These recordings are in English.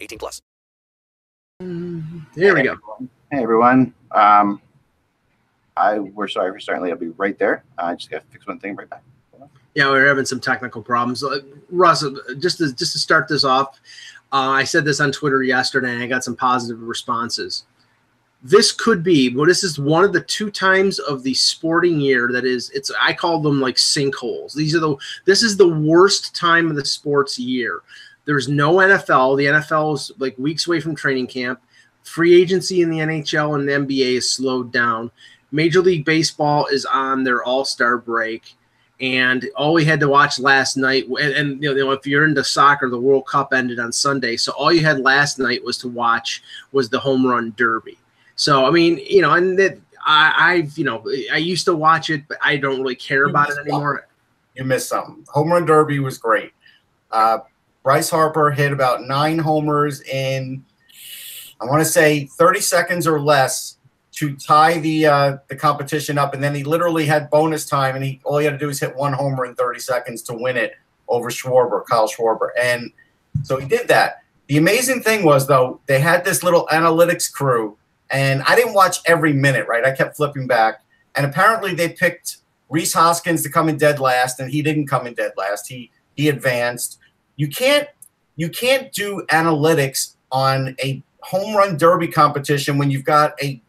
18 plus. Here we go. Hey everyone. Um, I we're sorry for starting late. I'll be right there. I just got to fix one thing. Right back. Yeah, we are having some technical problems. Uh, Russ, uh, just to just to start this off, uh, I said this on Twitter yesterday, and I got some positive responses this could be well this is one of the two times of the sporting year that is it's i call them like sinkholes these are the this is the worst time of the sports year there's no nfl the nfl is like weeks away from training camp free agency in the nhl and the nba is slowed down major league baseball is on their all-star break and all we had to watch last night and, and you know if you're into soccer the world cup ended on sunday so all you had last night was to watch was the home run derby so I mean, you know, and that I, I've you know I used to watch it, but I don't really care you about it anymore. Something. You missed something. Home run derby was great. Uh, Bryce Harper hit about nine homers in I want to say 30 seconds or less to tie the uh, the competition up, and then he literally had bonus time, and he all he had to do was hit one homer in 30 seconds to win it over Schwarber, Kyle Schwarber, and so he did that. The amazing thing was though they had this little analytics crew and I didn't watch every minute, right? I kept flipping back. And apparently they picked Rhys Hoskins to come in dead last, and he didn't come in dead last. He he advanced. You can't you can't do analytics on a home run derby competition when you've got a,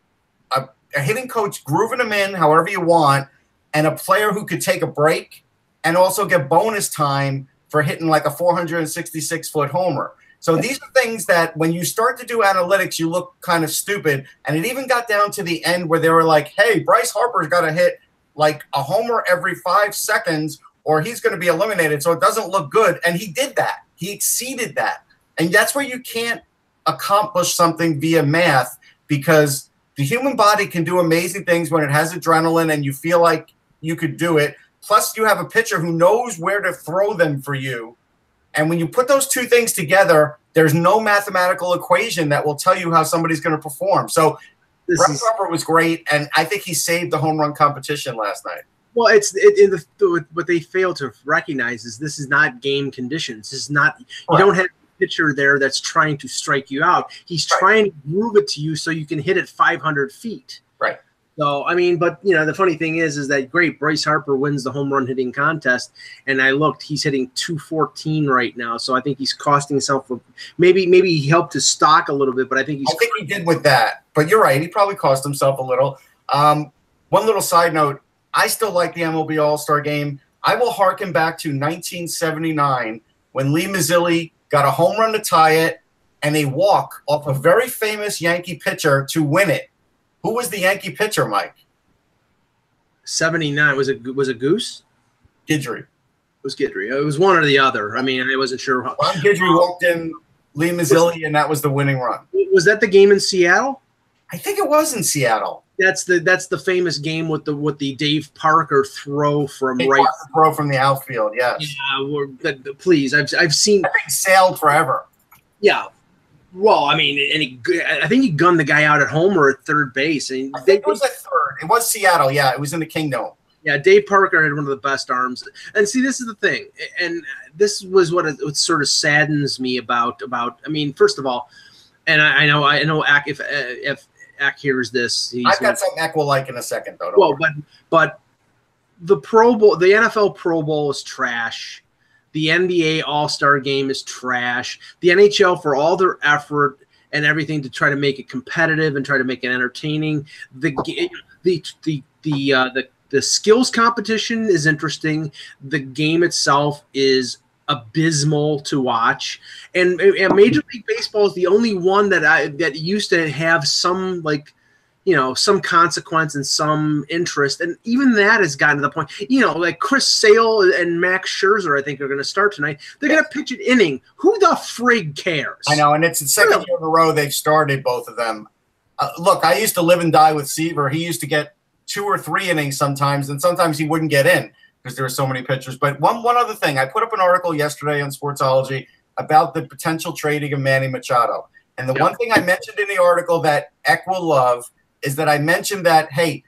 a, a hitting coach grooving them in however you want, and a player who could take a break and also get bonus time for hitting like a 466 foot homer. So these are things that when you start to do analytics, you look kind of stupid. And it even got down to the end where they were like, hey, Bryce Harper's got to hit like a homer every five seconds or he's going to be eliminated. So it doesn't look good. And he did that. He exceeded that. And that's where you can't accomplish something via math because the human body can do amazing things when it has adrenaline and you feel like you could do it. Plus, you have a pitcher who knows where to throw them for you and when you put those two things together, there's no mathematical equation that will tell you how somebody's going to perform. So this is, Harper was great, and I think he saved the home run competition last night. Well, it's it, in the, what they fail to recognize is this is not game conditions. This is not you don't have a pitcher there that's trying to strike you out. He's right. trying to move it to you so you can hit it 500 feet. Right. So I mean, but you know, the funny thing is, is that great Bryce Harper wins the home run hitting contest, and I looked, he's hitting 214 right now. So I think he's costing himself. A, maybe maybe he helped his stock a little bit, but I think he's. I think he did with that, but you're right. He probably cost himself a little. Um, one little side note: I still like the MLB All Star Game. I will harken back to 1979 when Lee Mazzilli got a home run to tie it and a walk off a very famous Yankee pitcher to win it. Who was the Yankee pitcher, Mike? 79. Was it was it Goose? Guidry. It was Guidry. It was one or the other. I mean, I wasn't sure. Ron Guidry walked in Lee Mazzilli, and that was the winning run. Was that the game in Seattle? I think it was in Seattle. That's the that's the famous game with the with the Dave Parker throw from Dave right Parker throw from the outfield. Yes. Yeah. We're, please, I've I've seen. I think sailed forever. Yeah, well, I mean, and he, I think he gunned the guy out at home or at third base. And I think it was at third. It was Seattle. Yeah, it was in the Kingdom. Yeah, Dave Parker had one of the best arms. And see, this is the thing, and this was what, it, what sort of saddens me about about. I mean, first of all, and I, I know I know if if Eck hears this, he's I've got some Eck will like in a second though. Well, worry. but but the Pro Bowl, the NFL Pro Bowl is trash. The NBA All Star game is trash. The NHL, for all their effort and everything to try to make it competitive and try to make it entertaining, the the the the uh, the the skills competition is interesting. The game itself is abysmal to watch, and, and Major League Baseball is the only one that I that used to have some like you know some consequence and some interest, and even that has gotten to the point. You know, like Chris Sale and Max Scherzer, I think are going to start tonight. They're going to pitch an inning. Who the frig cares? I know, and it's the second Really? year in a row they've started both of them. Uh, look, I used to live and die with Seaver. He used to get two or three innings sometimes, and sometimes he wouldn't get in because there were so many pitchers. But one one other thing, I put up an article yesterday on Sportsology about the potential trading of Manny Machado. And the Yeah. one thing I mentioned in the article that Eck will love is that I mentioned that, hey,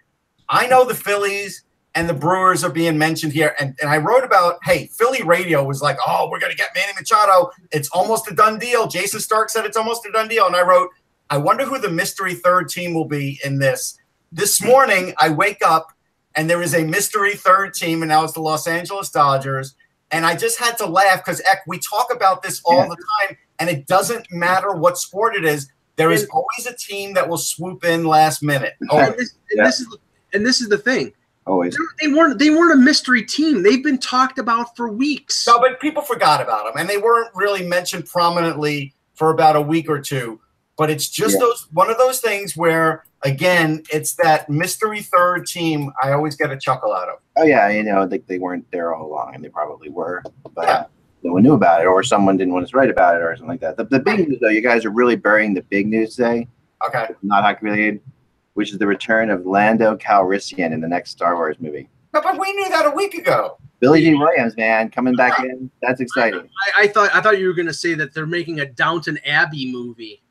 I know the Phillies and the Brewers are being mentioned here. And, and I wrote about, hey, Philly radio was like, oh, we're going to get Manny Machado. It's almost a done deal. Jayson Stark said it's almost a done deal. And I wrote, I wonder who the mystery third team will be in this. This morning, I wake up and there is a mystery third team, and now it's the Los Angeles Dodgers. And I just had to laugh because, Eck, we talk about this all Yeah. the time, and it doesn't matter what sport it is. There is always a team that will swoop in last minute. Oh, and this, and this is and this is the thing. Always. They weren't they weren't a mystery team. They've been talked about for weeks. No, but people forgot about them, and they weren't really mentioned prominently for about a week or two. But it's just Yeah. those one of those things where, again, it's that mystery third team. I always get a chuckle out of. Oh yeah, you know, they, they weren't there all along, and they probably were, but Yeah. no one knew about it, or someone didn't want us to write about it, or something like that. The, the big news, though, you guys are really burying the big news today, Okay, not hockey related, which is the return of Lando Calrissian in the next Star Wars movie. no, but we knew that a week ago. Billy Dee Williams, man, coming back in. That's exciting. I, I thought I thought you were going to say that they're making a Downton Abbey movie.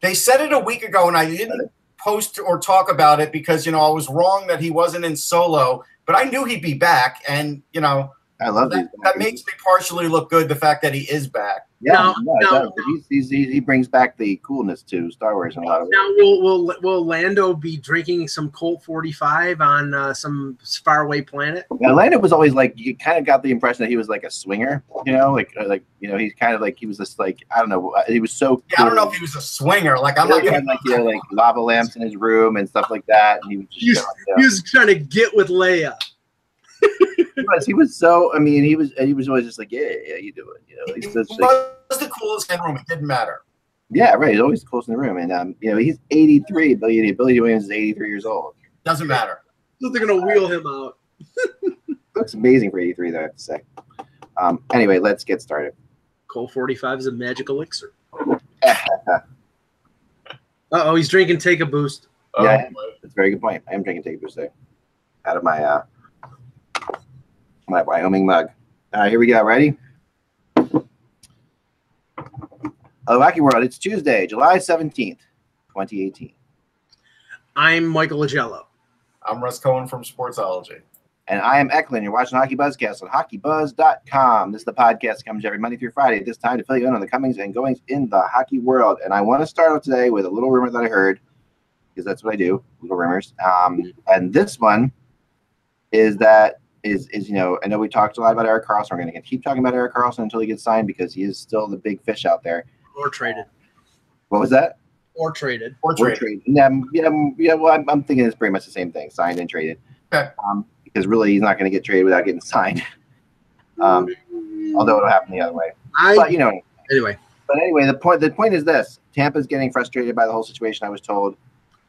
They said it a week ago, and I didn't post or talk about it because you know I was wrong that he wasn't in Solo, but I knew he'd be back, and you know I love that, that makes me partially look good. The fact that he is back. Yeah, Now- no, now- does. He's, he's, he's, he brings back the coolness to Star Wars in a lot of ways. Now will will will Lando be drinking some Colt 45 on uh, some faraway planet? Yeah, Lando was always like you kind of got the impression that he was like a swinger, you know, like uh, like you know he's kind of like he was just like I don't know, uh, he was so. Yeah, I don't know if he was a swinger. Like I'm not he gonna had like you know, like lava lamps in his room and stuff like that, and he was just He's- shit He was trying to get with Leia. he was he was so I mean he was he was always just like yeah yeah you do it you know he's just He like, was the coolest in the room. It didn't matter. yeah right he's always the coolest in the room and um you know he's 83 Billy Billy Williams is 83 years old Doesn't matter. So they're gonna wheel him out. looks amazing for 83 though I have to say um anyway let's get started Colt 45 is a magic elixir. Uh oh, he's drinking Take a Boost. Yeah. That's a very good point I am drinking Take a Boost out of my uh my Wyoming mug all right here we go ready Oh, Wacky World, it's Tuesday, July 17th, 2018. I'm Michael Augello. I'm Russ Cohen from Sportsology. And I am Eklund. You're watching Hockey Buzzcast on hockeybuzz.com. This is the podcast that comes every Monday through Friday at this time to fill you in on the comings and goings in the hockey world. And I want to start off today with a little rumor that I heard, because that's what I do, little rumors. Um, and this one is that is is you know I know we talked a lot about Erik Karlsson. We're going to keep talking about Erik Karlsson until he gets signed because he is still the big fish out there. Or traded. What was that? Or traded. Or We're trade. trading. Yeah, yeah, yeah. Well, I'm, I'm thinking it's pretty much the same thing, signed and traded. Okay. Um, because really, he's not going to get traded without getting signed. Um, although it'll happen the other way. I But you know, anyway. but anyway, the point the point is this: Tampa's getting frustrated by the whole situation. I was told,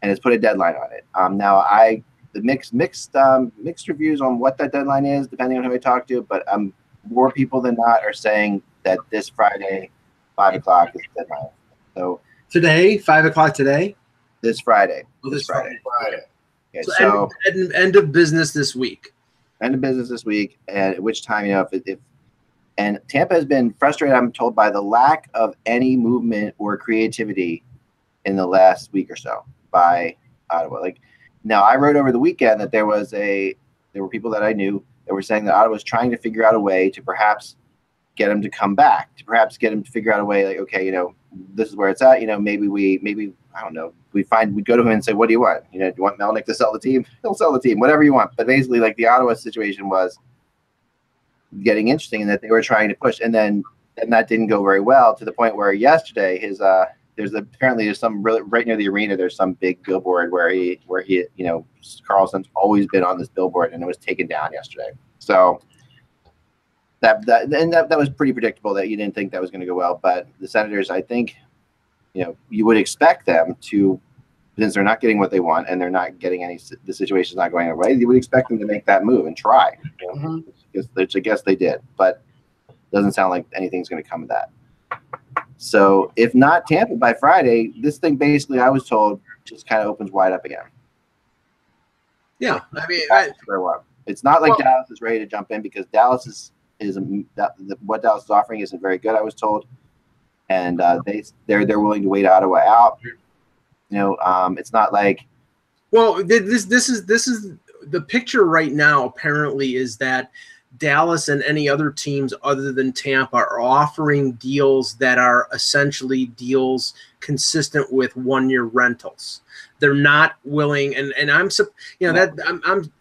and has put a deadline on it. Um, now I the mixed mixed um, mixed reviews on what that deadline is, depending on who I talk to. But um, more people than not are saying that this Friday, five o'clock is deadline. So Today, five o'clock today. this Friday, Oh, this this Friday. Friday. Okay, So, so end, end, end of business this week. end of business this week, and at which time, you know, if, if and Tampa has been frustrated, I'm told, by the lack of any movement or creativity in the last week or so by Ottawa. Like now, I wrote over the weekend that there was a there were people that I knew that were saying that Ottawa was trying to figure out a way to perhaps get him to come back, to perhaps get him to figure out a way, like, okay, you know, this is where it's at. You know, maybe we maybe I don't know. We find we go to him and say, "What do you want? You know, do you want Melnyk to sell the team? He'll sell the team, whatever you want." But basically, like the Ottawa situation was getting interesting, and that they were trying to push, and then and that didn't go very well to the point where yesterday his uh there's apparently there's some really right near the arena there's some big billboard where he where he you know Karlsson's always been on this billboard and it was taken down yesterday. So that that and that, that was pretty predictable that you didn't think that was going to go well. But the Senators, I think, you know, you would expect them to since they're not getting what they want and they're not getting any, the situation's not going away. you would expect them to make that move and try. You know? Mhm. Which, which I guess they did, but doesn't sound like anything's going to come of that. So if not Tampa by Friday, this thing basically, I was told, just kind of opens wide up again. Yeah, I mean, I, That's where we're- It's not like Well- Dallas is ready to jump in because Dallas is is a, that, the, what Dallas is offering isn't very good. I was told, and uh, they they're they're willing to wait Ottawa out. You know, um, it's not like Well, this this is this is the picture right now. Apparently, is that Dallas and any other teams other than Tampa are offering deals that are essentially deals consistent with one year rentals. They're not willing, and and I'm you know that I'm, I'm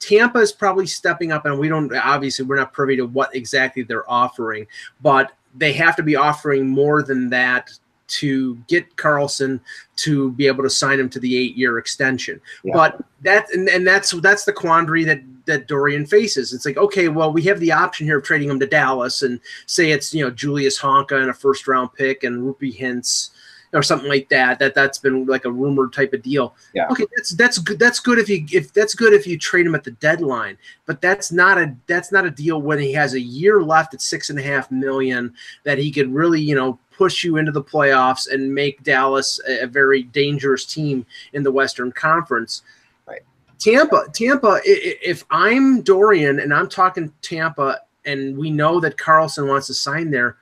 Tampa is probably stepping up, and we don't obviously we're not privy to what exactly they're offering, but they have to be offering more than that to get Karlsson to be able to sign him to the eight year extension. Yeah. But that and, and that's that's the quandary that that Dorion faces. It's like, okay, well, we have the option here of trading him to Dallas and say it's you know Julius Honka and a first round pick and Roope Hintz or something like that. That that's been like a rumored type of deal. Yeah. Okay, that's that's good. That's good if you if that's good if you trade him at the deadline. But that's not a that's not a deal when he has a year left at six and a half million that he could really you know push you into the playoffs and make Dallas a, a very dangerous team in the Western Conference. Right. Tampa, Tampa. If I'm Dorion and I'm talking Tampa, and we know that Karlsson wants to sign there,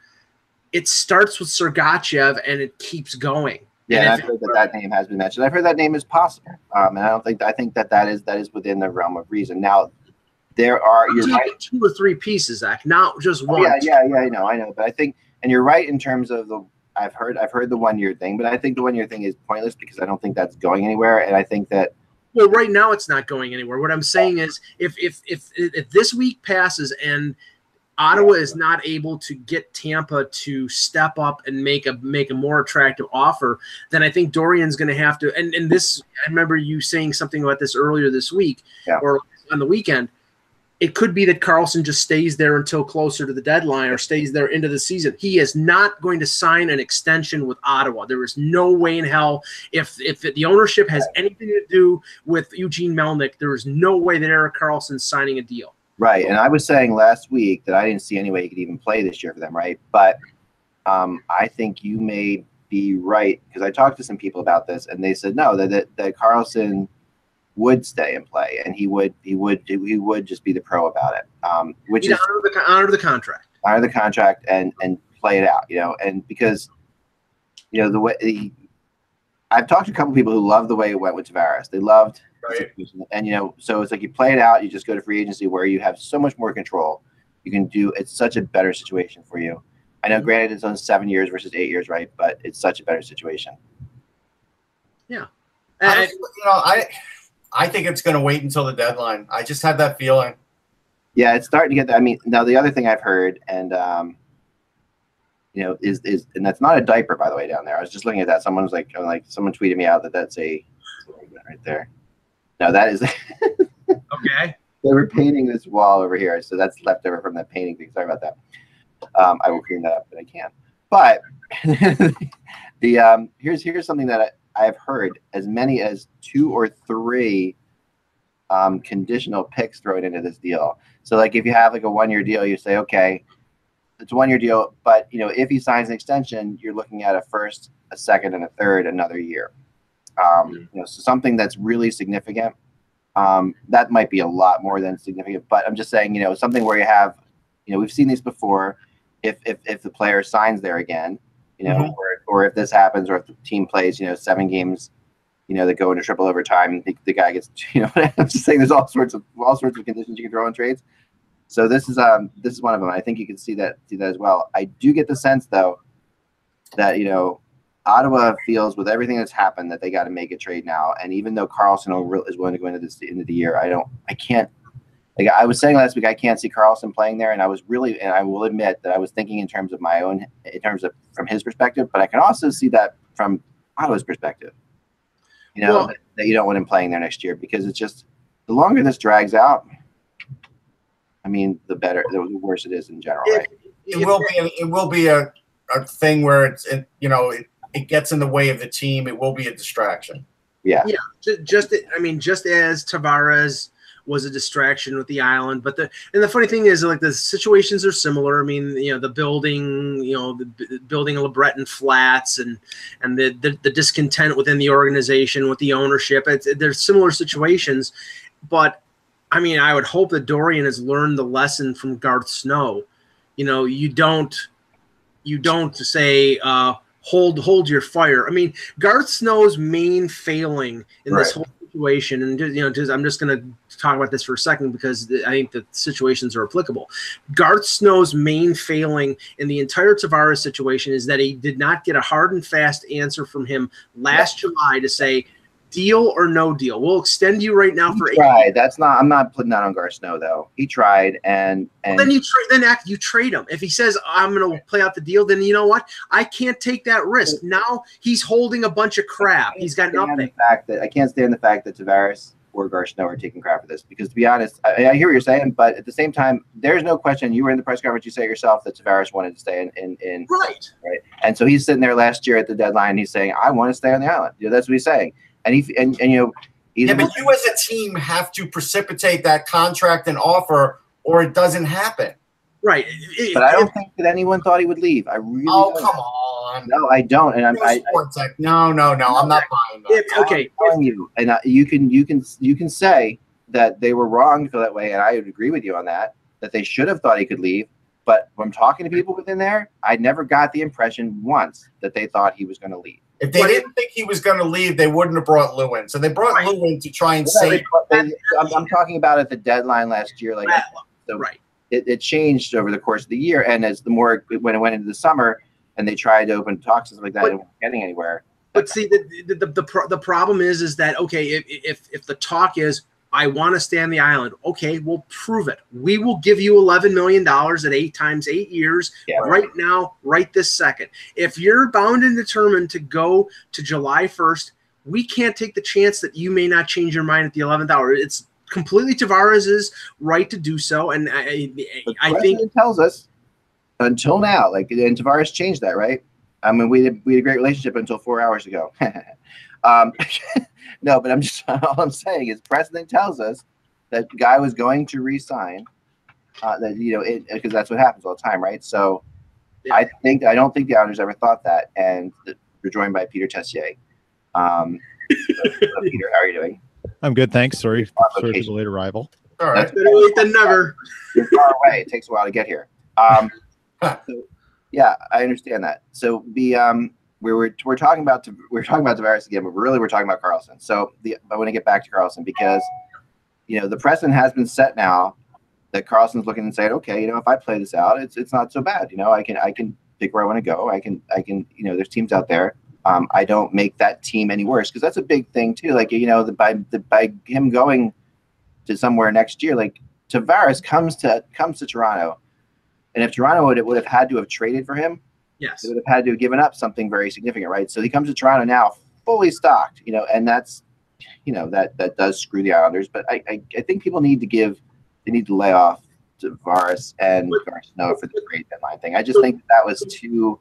it starts with Sergachev and it keeps going. Yeah, I've heard that that name has been mentioned. I've heard that name is possible, um, and I don't think I think that that is that is within the realm of reason. Now, there are you're right. two or three pieces, Zach, not just Oh, one. yeah, yeah, yeah. I know, I know, but I think, and you're right in terms of the. I've heard I've heard the one year thing, but I think the one year thing is pointless because I don't think that's going anywhere, and I think that Well, right now it's not going anywhere. What I'm saying is, if if if if this week passes and Ottawa is not able to get Tampa to step up and make a make a more attractive offer, then I think Dorion's going to have to. And and this, I remember you saying something about this earlier this week Yeah. or on the weekend. It could be that Karlsson just stays there until closer to the deadline or stays there into the season. He is not going to sign an extension with Ottawa. There is no way in hell if if the ownership has anything to do with Eugene Melnyk, there is no way that Erik Karlsson's signing a deal. Right, and I was saying last week that I didn't see any way he could even play this year for them, right? But um, I think you may be right because I talked to some people about this, and they said no, that, that that Karlsson would stay and play, and he would he would he would just be the pro about it, um, which is honor the honor the contract. honor the contract and and play it out, you know, and because you know the way he, I've talked to a couple people who love the way it went with Tavares. They loved Right. and you know, so it's like you play it out, you just go to free agency where you have so much more control. You can do it's such a better situation for you. I know granted it's on seven years versus eight years, right? But it's such a better situation. I, And you know, I I think it's going to wait until the deadline. I just have that feeling. Yeah, it's starting to get. That. I mean, now the other thing I've heard, and um, you know, is is and that's not a diaper, by the way, down there. I was just looking at that. Someone was like, like someone tweeted me out that that's a right there. No, that is. okay. they were painting this wall over here, so that's left over from that painting thing. Sorry about that. Um, I will clean that up, but I can't. But the um, here's here's something that I, I've heard as many as two or three um, conditional picks thrown into this deal. So like if you have like a one year deal, you say okay, it's a one year deal, but you know if he signs an extension, you're looking at a first, a second, and a third another year. Um, you know, so something that's really significant um, that might be a lot more than significant. But I'm just saying, you know, something where you have, you know, we've seen these before. If if if the player signs there again, you know, Mhm. or or if this happens, or if the team plays, you know, seven games, you know, that go into triple overtime, the, the guy gets, you know, I'm just saying, there's all sorts of all sorts of conditions you can throw in trades. So this is um this is one of them. I think you can see that see that as well. I do get the sense though that you know Ottawa feels with everything that's happened that they got to make a trade now. And even though Karlsson is willing to go into this end of the year, I don't, I can't. Like I was saying last week, I can't see Karlsson playing there, and I was really, and I will admit that I was thinking in terms of my own, in terms of from his perspective, but I can also see that from Ottawa's perspective. You know Well- that, that you don't want him playing there next year because it's just the longer this drags out, I mean, the better, the worse it is in general, right? It will be. It will be a, a thing where it's it, you know it, it gets in the way of the team. It will be a distraction. Yeah. Yeah. Ju- Just, I mean, just as Tavares was a distraction with the island, but the and the funny thing is, like the situations are similar. I mean, you know, the building, you know, the b- building LeBreton flats, and and the, the the discontent within the organization with the ownership. It's, there's similar situations, but I mean, I would hope that Dorion has learned the lesson from Garth Snow. You know, you don't you don't say uh, hold hold your fire. I mean, Garth Snow's main failing in this whole situation, and just, you know, just, I'm just going to talk about this for a second because I think the situations are applicable. Garth Snow's main failing in the entire Tavares situation is that he did not get a hard and fast answer from him last July to say deal or no deal. We'll extend you right now for He eight. tried. That's not. I'm not putting that on Gar Snow though. He tried, and and then you trade then act you trade him. If he says I'm going to play out the deal, then you know what? I can't take that risk. Now he's holding a bunch of crap. He's got nothing. The fact that I can't stand the fact that Tavares or Gar Snow are taking crap for this because to be honest, I, I hear what you're saying, but at the same time, there's no question. You were in the press conference. You say yourself that Tavares wanted to stay in in, in Right. right? And so he's sitting there last year at the deadline. He's saying, "I want to stay on the island." You know, that's what he's saying. And he and, and you know, he's Yeah, but you as a team have to precipitate that contract and offer, or it doesn't happen. Right. It- but I don't it- think that anyone thought he would leave. I really Oh, don't. come on. No, I don't. And I'm, No, I, I, sports tech. no, no, no. I'm not buying that. if- okay. I'm telling you, and I, you can you can you can say that they were wrong to feel that way, and I would agree with you on that. That they should have thought he could leave. But when I'm talking to people within there, I never got the impression once that they thought he was going to leave. If they But- didn't think he was going to leave, they wouldn't have brought Lewin. So they brought Right. Lou in to try and Yeah, save. they- they- I'm, I'm talking about at the deadline last year, like the- right. it, it changed over the course of the year, and as the more when it went into the summer, and they tried to open talks and stuff like that, But- and weren't getting anywhere. But see, the the, the, the, pro- the problem is is that okay, if, if if the talk is I want to stay on the island, okay, we'll prove it. We will give you eleven million dollars at eight times eight years Yeah. right now, right this second. If you're bound and determined to go to July first, we can't take the chance that you may not change your mind at the eleventh hour. It's completely Tavares's right to do so, and I I, I think tells us until now, like and Tavares changed that, right? I mean, we had, we had a great relationship until four hours ago. um, no, but I'm just all I'm saying is precedent tells us that the guy was going to resign. Uh, that you know, it because that's what happens all the time, right? So, Yeah. I think I don't think the Islanders ever thought that, and that you're joined by Peter Tessier. Um, so, Peter, how are you doing? I'm good, thanks. Sorry, sorry for the late arrival. All right. better late than never. you're far away. It takes a while to get here. Um, so, yeah, I understand that. So the um, we were we're talking about we we're talking about Tavares again, but really we're talking about Karlsson. So the I want to get back to Karlsson because you know the precedent has been set now that Karlsson's looking and saying, okay, you know, if I play this out, it's it's not so bad. You know, I can I can pick where I want to go. I can I can you know, there's teams out there. Um, I don't make that team any worse because that's a big thing too. Like you know, the, by the, by him going to somewhere next year, like Tavares comes to comes to Toronto, and if Toronto would would have had to have traded for him, Yes. they would have had to have given up something very significant, right? So he comes to Toronto now fully stocked, you know, and that's you know that that does screw the Islanders. But I I, I think people need to give they need to lay off Tavares and Garth Snow for the trade deadline thing. I just think that was too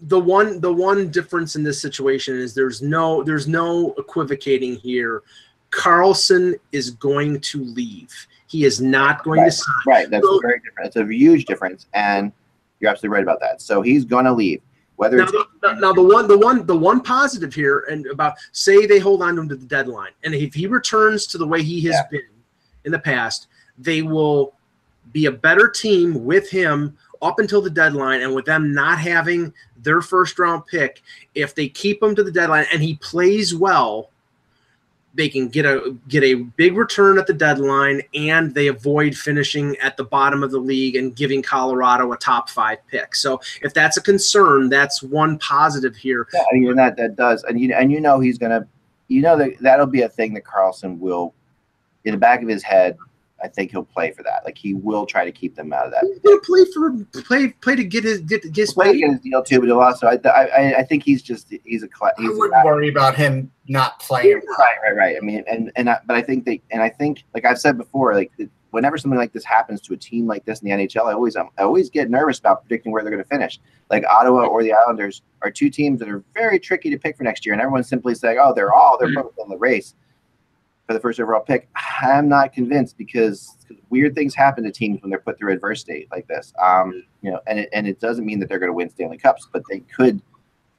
the one the one difference in this situation is there's no there's no equivocating here. Karlsson is going to leave. He is not going to sign. right. That's So- very different. It's a huge difference, and you're absolutely right about that. So he's going to leave. Whether Now it's the, now the one the one the one positive here and about say they hold on to him to the deadline and if he returns to the way he has Yeah. been in the past, they will be a better team with him up until the deadline and with them not having their first round pick if they keep him to the deadline and he plays well they can get a get a big return at the deadline and they avoid finishing at the bottom of the league and giving Colorado a top 5 pick. So if that's a concern, that's one positive here. Yeah, I mean, that that does, and you and you know he's gonna, you know that that'll be a thing that Karlsson will, in the back of his head, I think he'll play for that. Like he will try to keep them out of that. He's gonna play for play play to get his get, get his play to get his deal too, but he'll also, I, I, I think he's just he's a cla- I wouldn't worry about him not playing. right, right, right. I mean, and and I, but I think they, and I think, like I've said before, like whenever something like this happens to a team like this in the NHL, I always um, I always get nervous about predicting where they're going to finish. Like Ottawa or the Islanders are two teams that are very tricky to pick for next year, and everyone's simply saying, "Oh, they're all they're both in the race for the first overall pick." I'm not convinced because weird things happen to teams when they're put through adversity like this. Um, you know, and it, and it doesn't mean that they're going to win Stanley Cups, but they could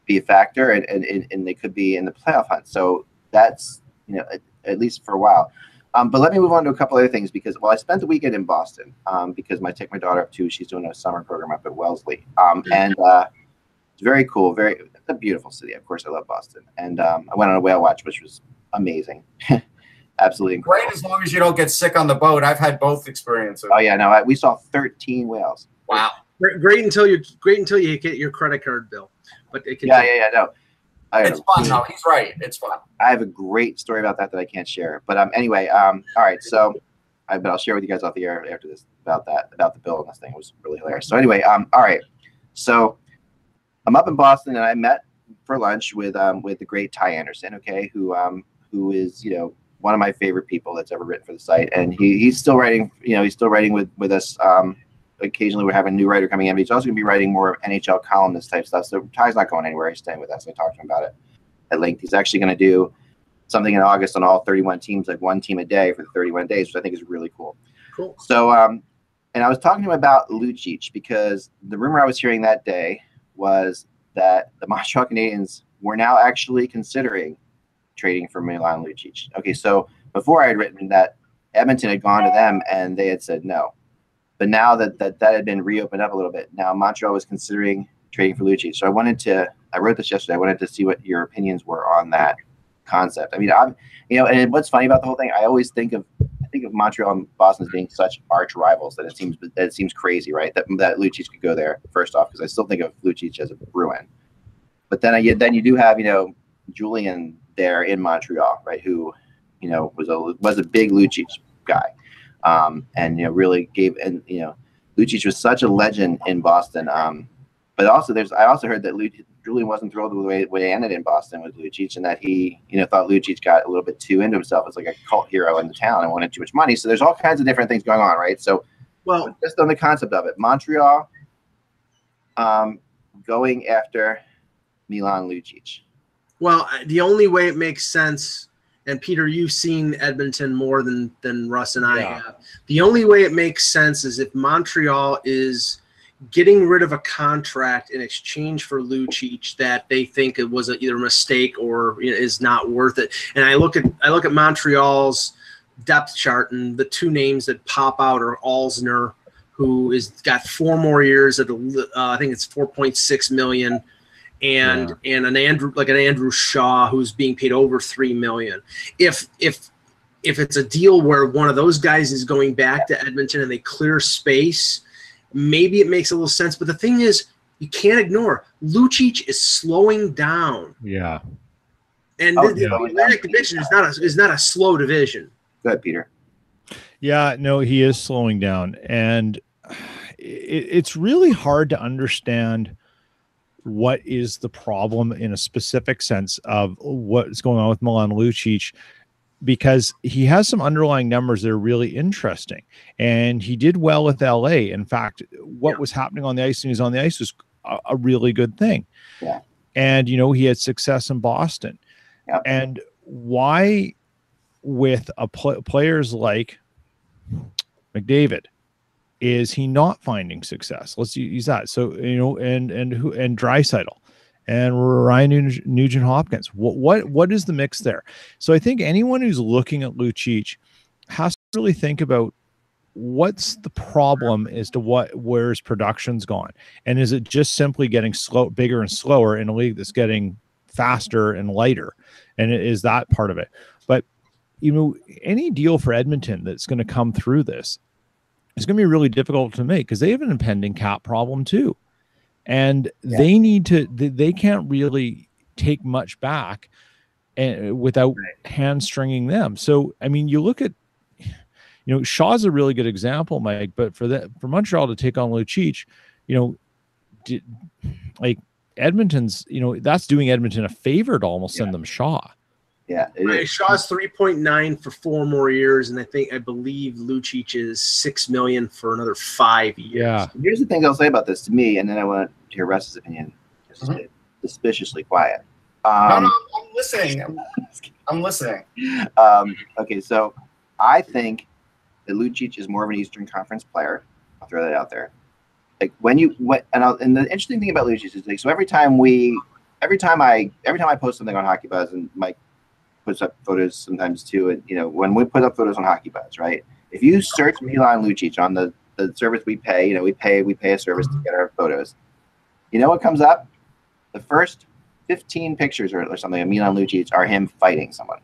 be a factor, and and, and they could be in the playoff hunt. So that's you know at, at least for a while. Um, but let me move on to a couple other things because well, I spent the weekend in Boston um, because I take my daughter up too. She's doing a summer program up at Wellesley, um, and uh, it's very cool. Very it's a beautiful city. Of course, I love Boston, and um, I went on a whale watch, which was amazing, absolutely incredible. Great as long as you don't get sick on the boat. I've had both experiences. Oh yeah, no, I, we saw 13 whales. Wow. Great, great until you great until you get your credit card bill. But it can Yeah, yeah, yeah. No, I, It's fun though. He's right. It's fun. I have a great story about that that I can't share. But um, anyway, um, all right. So, I, but I'll share with you guys off the air after this about that about the bill and this thing it was really hilarious. So anyway, um, all right. So, I'm up in Boston and I met for lunch with um with the great Ty Anderson. Okay, who um who is you know one of my favorite people that's ever written for the site, and he, he's still writing. You know, he's still writing with with us. Um, occasionally we're having a new writer coming in, but he's also going to be writing more NHL columnist type stuff. So Ty's not going anywhere. He's staying with us. I talked to him about it at length. He's actually going to do something in August on all 31 teams, like one team a day for the 31 days, which I think is really cool. Cool. So, um, and I was talking to him about Lucic because the rumor I was hearing that day was that the Montreal Canadiens were now actually considering trading for Milan Lucic. Okay, so before I had written that Edmonton had gone to them and they had said no. But now that that, that had been reopened up a little bit, now Montreal was considering trading for Lucic. So I wanted to, I wrote this yesterday. I wanted to see what your opinions were on that concept. I mean, I'm, you know, and what's funny about the whole thing, I always think of, I think of Montreal and Boston as being such arch rivals that it seems that it seems crazy, right? That that Lucic could go there first off, because I still think of Lucic as a Bruin. But then I then you do have you know Julien there in Montreal, right? Who, you know, was a was a big Lucic guy, um, and you know really gave and you know Lucic was such a legend in Boston. Um, but also there's I also heard that Lu- Julien wasn't thrilled with the way, way it ended in Boston with Lucic, and that he you know thought Lucic got a little bit too into himself as like a cult hero in the town and wanted too much money. So there's all kinds of different things going on, right? So Well, just on the concept of it, Montreal um, going after Milan Lucic. Well, the only way it makes sense, and Peter, you've seen Edmonton more than than Russ and I Yeah. have. The only way it makes sense is if Montreal is getting rid of a contract in exchange for Lucic that they think it was a, either a mistake or is not worth it. And I look at I look at Montreal's depth chart, and the two names that pop out are Alzner, who is got four more years at uh, I think it's four point six million and and an Andrew like an Andrew Shaw who's being paid over three million. If if if it's a deal where one of those guys is going back to Edmonton and they clear space, maybe it makes a little sense. But the thing is, you can't ignore Lucic is slowing down, Yeah. and Oh, the, yeah. the Atlantic Division is not a is not a slow division. Go ahead, Peter. Yeah, no, he is slowing down, and it, it's really hard to understand what is the problem in a specific sense of what's going on with Milan Lucic because he has some underlying numbers that are really interesting, and he did well with LA. In fact, what Yeah. was happening on the ice when he was on the ice was a, a really good thing. Yeah. and you know he had success in Boston, Yeah. and why with a pl- players like McDavid is he not finding success? Let's use that. So you know, and and who and Draisaitl and Ryan Nugent Hopkins. What what what is the mix there? So I think anyone who's looking at Lucic has to really think about what's the problem as to what where's production's gone, and is it just simply getting slow, bigger and slower in a league that's getting faster and lighter, and is that part of it? But you know, any deal for Edmonton that's going to come through this is going to be really difficult to make because they have an impending cap problem too, and Yeah. they need to. They, they can't really take much back, and without hamstringing them. So I mean, you look at. You know, Shaw's a really good example, Mike. But for that, for Montreal to take on Lucic, you know, did, like Edmonton's, you know, that's doing Edmonton a favor to almost send them Shaw. Yeah, it Right. Shaw's three point nine for four more years, and I think I believe Lucic is six million for another five years. Yeah. Here's the thing I'll say about this to me, and then I want to hear Russ's opinion. It's just suspiciously quiet. no, Um, no, I'm listening. I'm, I'm listening. um, okay, so I think that Lucic is more of an Eastern Conference player. I'll throw that out there. Like when you what, and I'll, and the interesting thing about Lucic is like so every time we, every time I, every time I post something on Hockey Buzz, and Mike puts up photos sometimes too, and you know when we put up photos on Hockey Buzz, right? If you search Milan Lucic on the the service we pay, you know we pay we pay a service to get our photos. You know what comes up? The first 15 pictures or, or something of Milan Lucic are him fighting someone.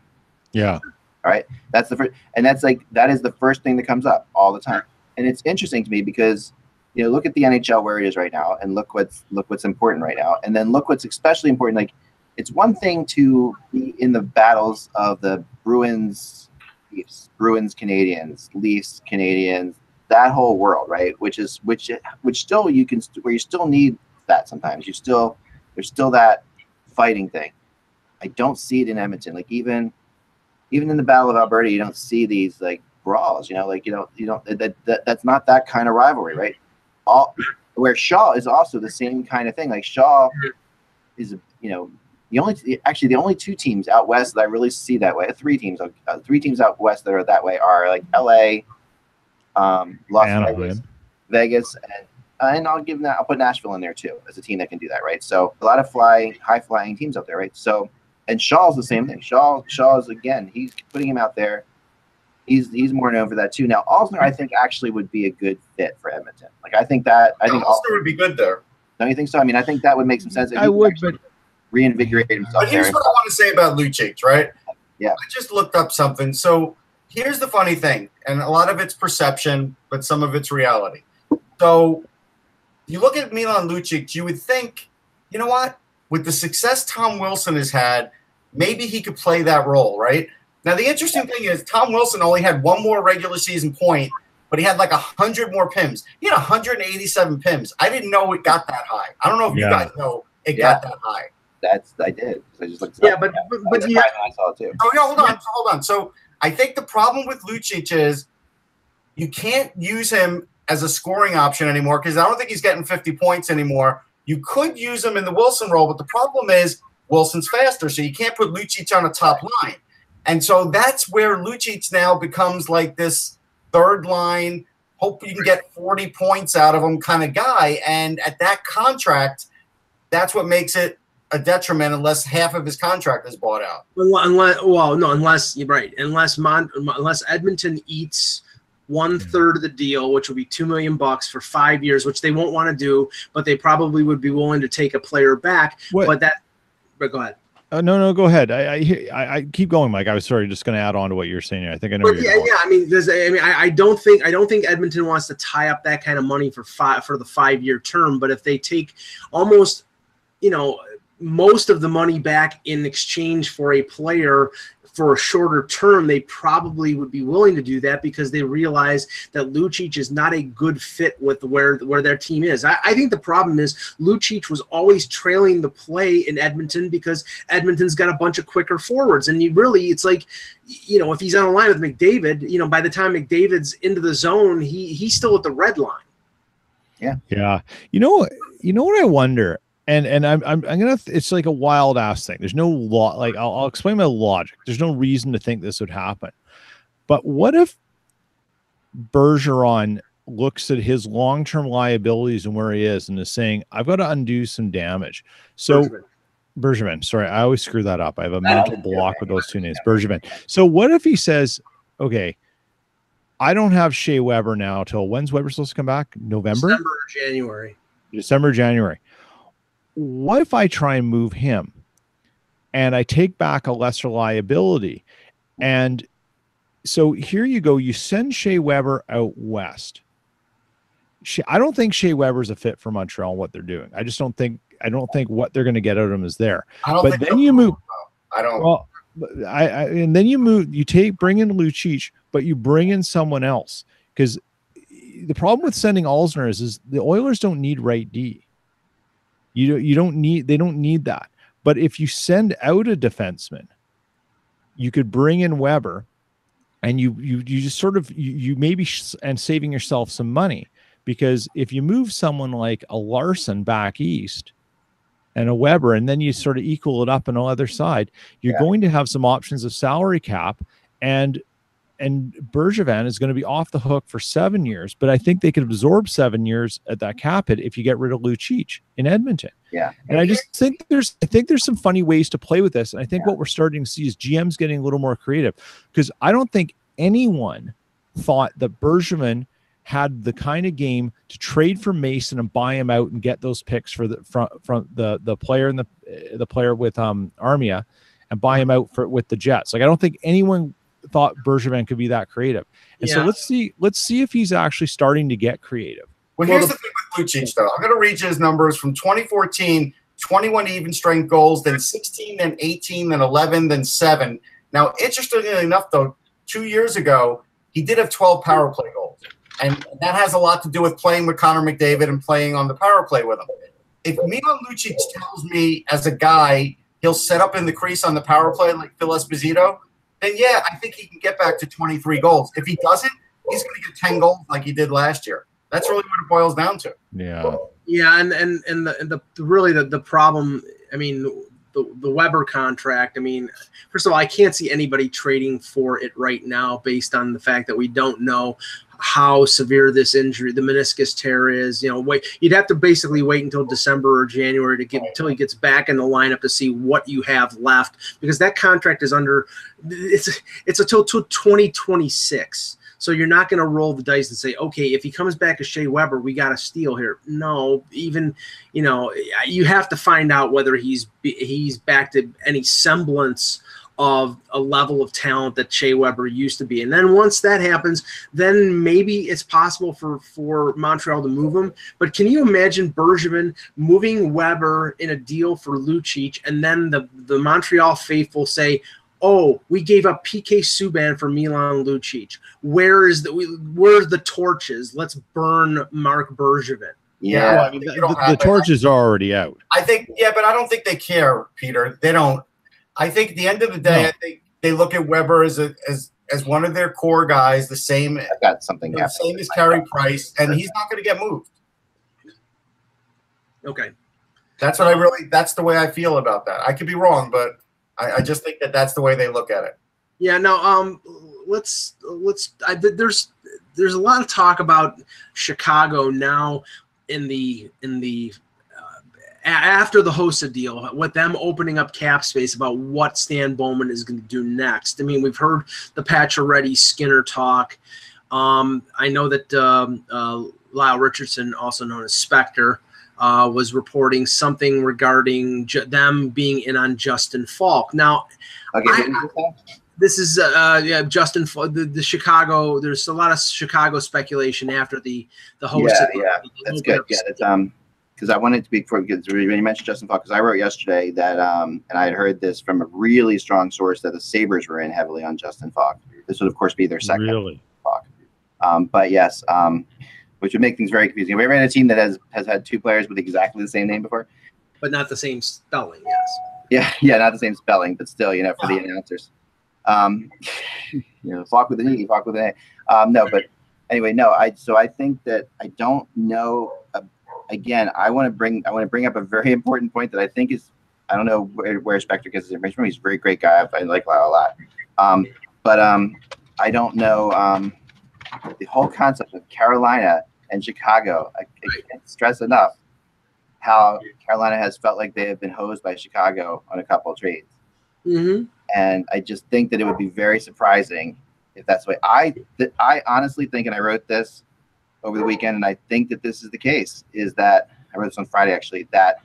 Yeah. All right. That's the first, and that's like that is the first thing that comes up all the time. And it's interesting to me because you know look at the NHL where it is right now, and look what's look what's important right now, and then look what's especially important. Like it's one thing to be in the battles of the Bruins, Leafs, Bruins, Canadiens, Leafs, Canadiens, that whole world, right? Which is which which still you can where you still need that sometimes. You still there's still that fighting thing. I don't see it in Edmonton. Like even even in the Battle of Alberta, you don't see these like brawls. You know, like you don't you don't that, that that's not that kind of rivalry, right? All where Shaw is also the same kind of thing. Like Shaw is you know the only actually the only two teams out west that I really see that way. Three teams, uh, three teams out west that are that way are like L.A., um, Las Vegas, Anaheim. Vegas, and and I'll give that I'll put Nashville in there too as a team that can do that, right? So a lot of fly high flying teams out there, right? So and Shaw's the same thing. Shaw Shaw's again, he's putting him out there. He's he's more known for that too. Now Alzner, I think actually would be a good fit for Edmonton. Like I think that I think Alzner would be good there. don't you think so? I mean, I think that would make some sense. If I would, actually but reinvigorate himself But here's there. what I want to say about Lucic, right? Yeah. I just looked up something. So here's the funny thing, and a lot of it's perception, but some of it's reality. So you look at Milan Lucic, you would think, you know what? With the success Tom Wilson has had, maybe he could play that role, right? Now the interesting thing is Tom Wilson only had one more regular season point, but he had like hundred more pims. He had 187 pims. I didn't know it got that high. I don't know if Yeah. you guys know it Yeah. got that high. That's I did. I just looked. Yeah, up. but but, I but was you surprised when I saw it too. Oh, yeah, hold on, hold on. So I think the problem with Lucic is you can't use him as a scoring option anymore because I don't think he's getting 50 points anymore. You could use him in the Wilson role, but the problem is Wilson's faster, so you can't put Lucic on a top line. And so that's where Lucic now becomes like this third line, hope you can get 40 points out of him kind of guy. And at that contract, that's what makes it a detriment unless half of his contract is bought out. unless well no unless you're right unless Mon, unless Edmonton eats one third of the deal, which will be two million bucks for five years, which they won't want to do, but they probably would be willing to take a player back. What- But that, but go ahead. Uh, no, no, go ahead. I, I, I, I keep going, Mike. I was sorry, just going to add on to what you're saying. Here. I think I know. where But you're yeah, going. yeah. I mean, there's, I mean, I, I don't think I don't think Edmonton wants to tie up that kind of money for five for the five year term. But if they take almost, you know, most of the money back in exchange for a player for a shorter term, they probably would be willing to do that because they realize that Lucic is not a good fit with where where their team is. I, I think the problem is Lucic was always trailing the play in Edmonton because Edmonton's got a bunch of quicker forwards, and you really it's like you know, if he's on a line with McDavid, you know, by the time McDavid's into the zone, he he's still at the red line. Yeah. Yeah. You know, you know what I wonder, and and I'm I'm, I'm gonna. It's like a wild ass thing. There's no law. Like I'll, I'll explain my logic. There's no reason to think this would happen. But what if Bergeron looks at his long term liabilities and where he is and is saying, I've got to undo some damage. So Bergevin. Bergevin, sorry, I always screw that up. I have a mental block with those two names. Bergevin. So what if he says, okay, I don't have Shea Weber now till when's Weber supposed to come back? November? December January. December, January. What if I try and move him and I take back a lesser liability? And so here you go. You send Shea Weber out west. Shea, I don't think Shea Weber's a fit for Montreal, and what they're doing. I just don't think I don't think what they're going to get out of him is there. But then you move I don't. well, I, I and then you move, you take bring in Lucic, but you bring in someone else because the problem with sending Alzner is, is the Oilers don't need right D. You don't, you don't need they don't need that. But if you send out a defenseman, you could bring in Weber, and you you you just sort of you, you maybe sh- and saving yourself some money because if you move someone like a Larsson back east and a Weber, and then you sort of equal it up on the other side, you're Yeah. going to have some options of salary cap and and Bergevin is going to be off the hook for seven years, but I think they could absorb seven years at that cap hit if you get rid of Lucic in Edmonton. Yeah. And I just think there's I think there's some funny ways to play with this. And I think Yeah. what we're starting to see is GM's getting a little more creative because I don't think anyone thought that Bergevin had the kind of game to trade for Mason and buy him out and get those picks for the from from the the player and the the player with um Armia and buy him out for with the Jets. Like I don't think anyone thought Bergevin could be that creative. And so let's see let's see if he's actually starting to get creative. Well, Well, here's the- the, thing with Lucic, though. I'm going to read you his numbers from 2014 21 even strength goals, then 16, then 18, then 11, then 7. Now, interestingly enough, though, two years ago, he did have 12 power play goals. And that has a lot to do with playing with Connor McDavid and playing on the power play with him. If Milan Lucic tells me as a guy he'll set up in the crease on the power play like Phil Esposito, then yeah, I think he can get back to 23 goals. If he doesn't, he's going to get 10 goals like he did last year. That's really what it boils down to. Yeah. Yeah, and and and the, and the really the, the problem. I mean, the the Weber contract. I mean, first of all, I can't see anybody trading for it right now, based on the fact that we don't know how severe this injury, the meniscus tear is. You know, wait, you'd have to basically wait until December or January to get until he gets back in the lineup to see what you have left, because that contract is under. It's it's until till twenty twenty six. So you're not going to roll the dice and say, okay, if he comes back as Shea Weber, we got a steal here. No, even you know, you have to find out whether he's he's back to any semblance of a level of talent that Shea Weber used to be. And then once that happens, then maybe it's possible for for Montreal to move him. But can you imagine Bergevin moving Weber in a deal for Lucic, and then the the Montreal faithful say, oh, we gave up PK Subban for Milan Lucic. Where is the we, where's the torches? Let's burn Marc Bergevin. Yeah. Well, I mean, You the, the torches are already out. I think, yeah, but I don't think they care, Peter. They don't. I think at the end of the day, No. I think they look at Weber as a as as one of their core guys, the same I've got something the same as Carey Price, and he's not going to get moved. Okay. That's what I really. That's the way I feel about that. I could be wrong, but I, I just think that that's the way they look at it. Yeah. No. Um. Let's let's. I, there's there's a lot of talk about Chicago now in the in the uh, after the Hossa deal, with them opening up cap space about what Stan Bowman is going to do next. I mean, we've heard the Pacioretty Skinner talk. Um, I know that um, uh, Lyle Richardson, also known as Spector, uh, was reporting something regarding ju- them being in on Justin Faulk. Now, Okay. I- what this this is uh yeah Justin Fa- the, the Chicago. There's a lot of Chicago speculation after the the host. Yeah, of the- yeah, the That's good. Yeah, that's um, because I wanted to be for because when you mentioned Justin Faulk, because I wrote yesterday that um, and I had heard this from a really strong source that the Sabres were in heavily on Justin Faulk. This would of course be their second. Really? Um, but yes, um, which would make things very confusing. Have we ever had a team that has has had two players with exactly the same name before? but not the same spelling. Yes. Yeah, yeah, not the same spelling, but still, you know, for the announcers. Um, you know, Falk with an E, Falk with an A. Um, no, but anyway, no. I so I think that I don't know. Uh, again, I want to bring I want to bring up a very important point that I think is I don't know where, where Spector gets his information from. He's a very great guy. I like Lyle a lot. Um, but um, I don't know um, the whole concept of Carolina and Chicago. I, I can't stress enough how Carolina has felt like they have been hosed by Chicago on a couple of trades. Mm-hmm. And I just think that it would be very surprising if that's the way I th- I honestly think, and I wrote this over the weekend, and I think that this is the case, is that I wrote this on Friday actually, that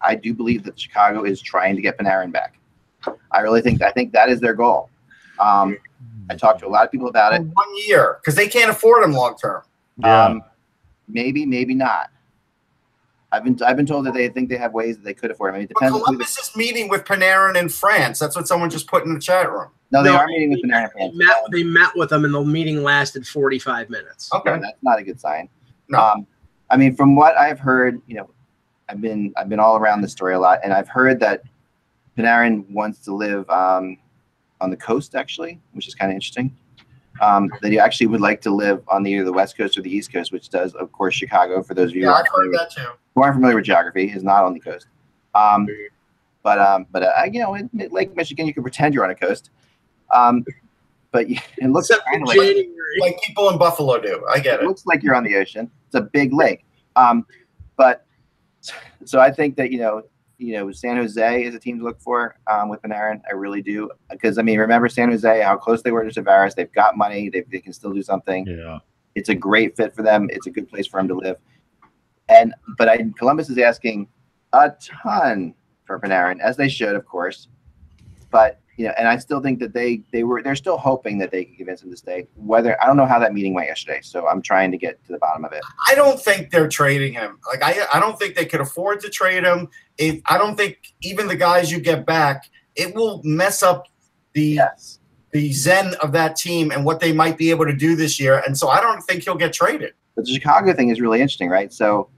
I do believe that Chicago is trying to get Panarin back. I really think I think that is their goal. Um, I talked to a lot of people about it. One year because they can't afford them long term. Yeah. Um, maybe, maybe not. I've been I've been told that they think they have ways that they could afford him. I mean, it But depends. on who Columbus is meeting with Panarin in France. That's what someone just put in the chat room. no, they No, are meeting with Panarin They met, they met with them, and the meeting lasted 45 minutes. Okay. No, that's not a good sign. No. Um, I mean, from what I've heard, you know, I've been I've been all around the story a lot, and I've heard that Panarin wants to live um, on the coast actually, which is kind of interesting. Um, that you actually would like to live on the, either the west coast or the east coast, which does, of course, Chicago. For those of you Yeah, who aren't heard familiar, that too. who aren't familiar with geography, is not on the coast. Um, but um, but uh, you know, in, in Lake Michigan, you can pretend you're on a coast. Um, but it looks like Like people in Buffalo do. I get it it. looks like you're on the ocean. It's a big lake. Um, but so I think that you know, you know, San Jose is a team to look for um, with Panarin. I really do because I mean, remember San Jose, how close they were to Tavares. They've got money. They, they can still do something. Yeah. It's a great fit for them. It's a good place for them to live. And but I Columbus is asking a ton for Panarin, as they should, of course. But you know, and I still think that they they were they're still hoping that they can convince him to stay. Whether I don't know how that meeting went yesterday, so I'm trying to get to the bottom of it. I don't think they're trading him. Like I, I don't think they could afford to trade him. If I don't think even the guys you get back, it will mess up the Yes. the zen of that team and what they might be able to do this year. And so I don't think he'll get traded. But the Chicago thing is really interesting, right? So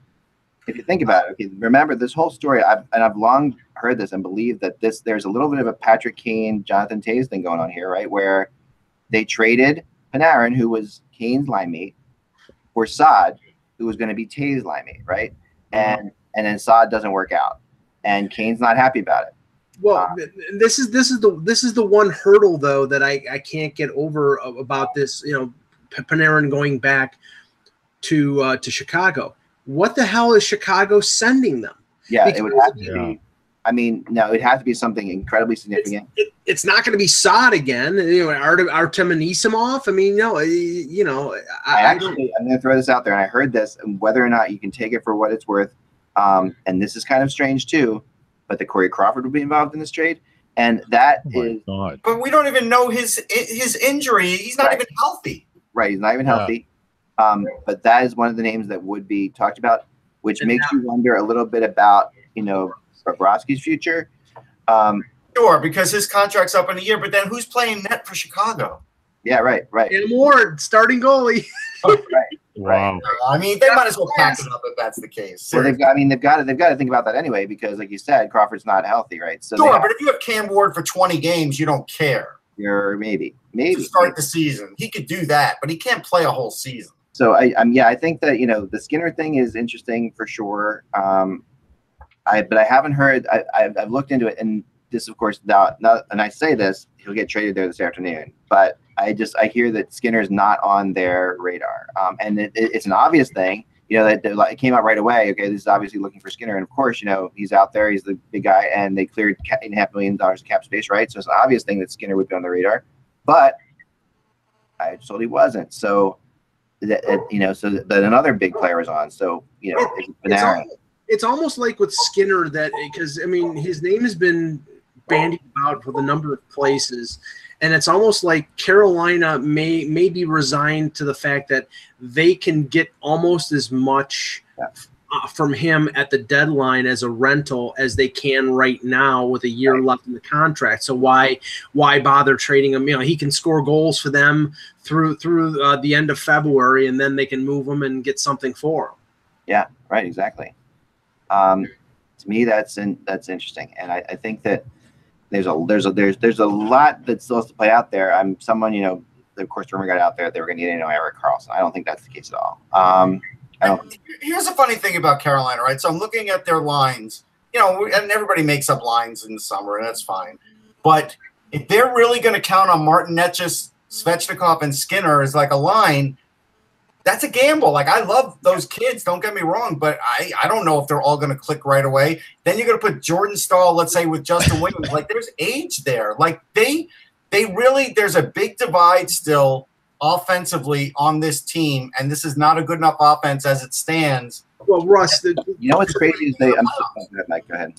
if you think about it, okay, remember this whole story, I've, and I've long heard this and believe that this there's a little bit of a Patrick Kane, Jonathan Toews thing going on here, right? Where they traded Panarin, who was Kane's line mate, for Saad, who was going to be Toews line mate, right? Mm-hmm. And and then Saad doesn't work out, and Kane's not happy about it. Well, th- this is this is the this is the one hurdle though that I I can't get over about this. You know, P- Panarin going back to uh, to Chicago. What the hell is Chicago sending them? Yeah, it would have to be. I mean, no, it would have to be something incredibly It's, significant. it, it's not going to be Saad again. You know, Artem Artem Anisimov. I mean, no, you know, I I, I actually, I'm going to throw this out there, and I heard this, and whether or not you can take it for what it's worth, um, and this is kind of strange too, but the Corey Crawford will be involved in this trade, and that Oh is God. But we don't even know his his injury. He's not Right. even healthy. right. He's not even Yeah. healthy, um, but that is one of the names that would be talked about, which And makes you wonder a little bit about you know Bobrovsky's future. Um, Sure, because his contract's up in a year. But then who's playing net for Chicago? yeah, right, right, And Ward, starting goalie. right. Wow. I mean, they might as well pack it up if that's the case. Well, they've got. I mean, they've got to. They've got to think about that anyway, because, like you said, Crawford's not healthy, right? So they Sure, have- but if you have Cam Ward for 20 games, you don't care you're maybe, to maybe, start the season. He could do that, but he can't play a whole season. so I, I'm yeah, I think that you know the Skinner thing is interesting for sure. Um, I but I haven't heard. I, I've, I've looked into it, and this, of course, now, now and I say this, he'll get traded there this afternoon. But I just I hear that Skinner's not on their radar, um, and it, it- it's an obvious thing. You know that that, like, it came out right away. Okay, this is obviously looking for Skinner, and of course, you know he's out there. He's the big guy, and they cleared eight and a half million dollars of cap space, right? So it's an obvious thing that Skinner would be on the radar. But I told he wasn't. So that that, you know, so that another big player is on. So you know, it's It's, it's almost like with Skinner that because I mean his name has been bandied about with a number of places, and it's almost like Carolina may may be resigned to the fact that they can get almost as much Yeah. uh, from him at the deadline as a rental as they can right now with a year Right. left in the contract. So why why bother trading him? You know he can score goals for them through through uh, the end of February, and then they can move him and get something for him. Yeah, right, exactly. Um, to me, that's in, that's interesting, and I, I think that there's a there's a there's there's a lot that still has to play out there. I'm someone you know, of course, rumor got out there they were going to get know Erik Karlsson. I don't think that's the case at all. Um. Here's the funny thing about Carolina, right? So I'm looking at their lines, you know, and everybody makes up lines in the summer, and that's fine. But if they're really going to count on Martin Necas, Svechnikov, and Skinner as like a line, that's a gamble. Like I love those kids, don't get me wrong, but I, I don't know if they're all going to click right away. Then you're going to put Jordan Staal, let's say, with Justin Williams. like there's age there. Like they they really there's a big divide still offensively on this team, and this is not a good enough offense as it stands. Well, Russ, the, You know what's crazy is they. I'm so, go ahead, Mike. Go ahead.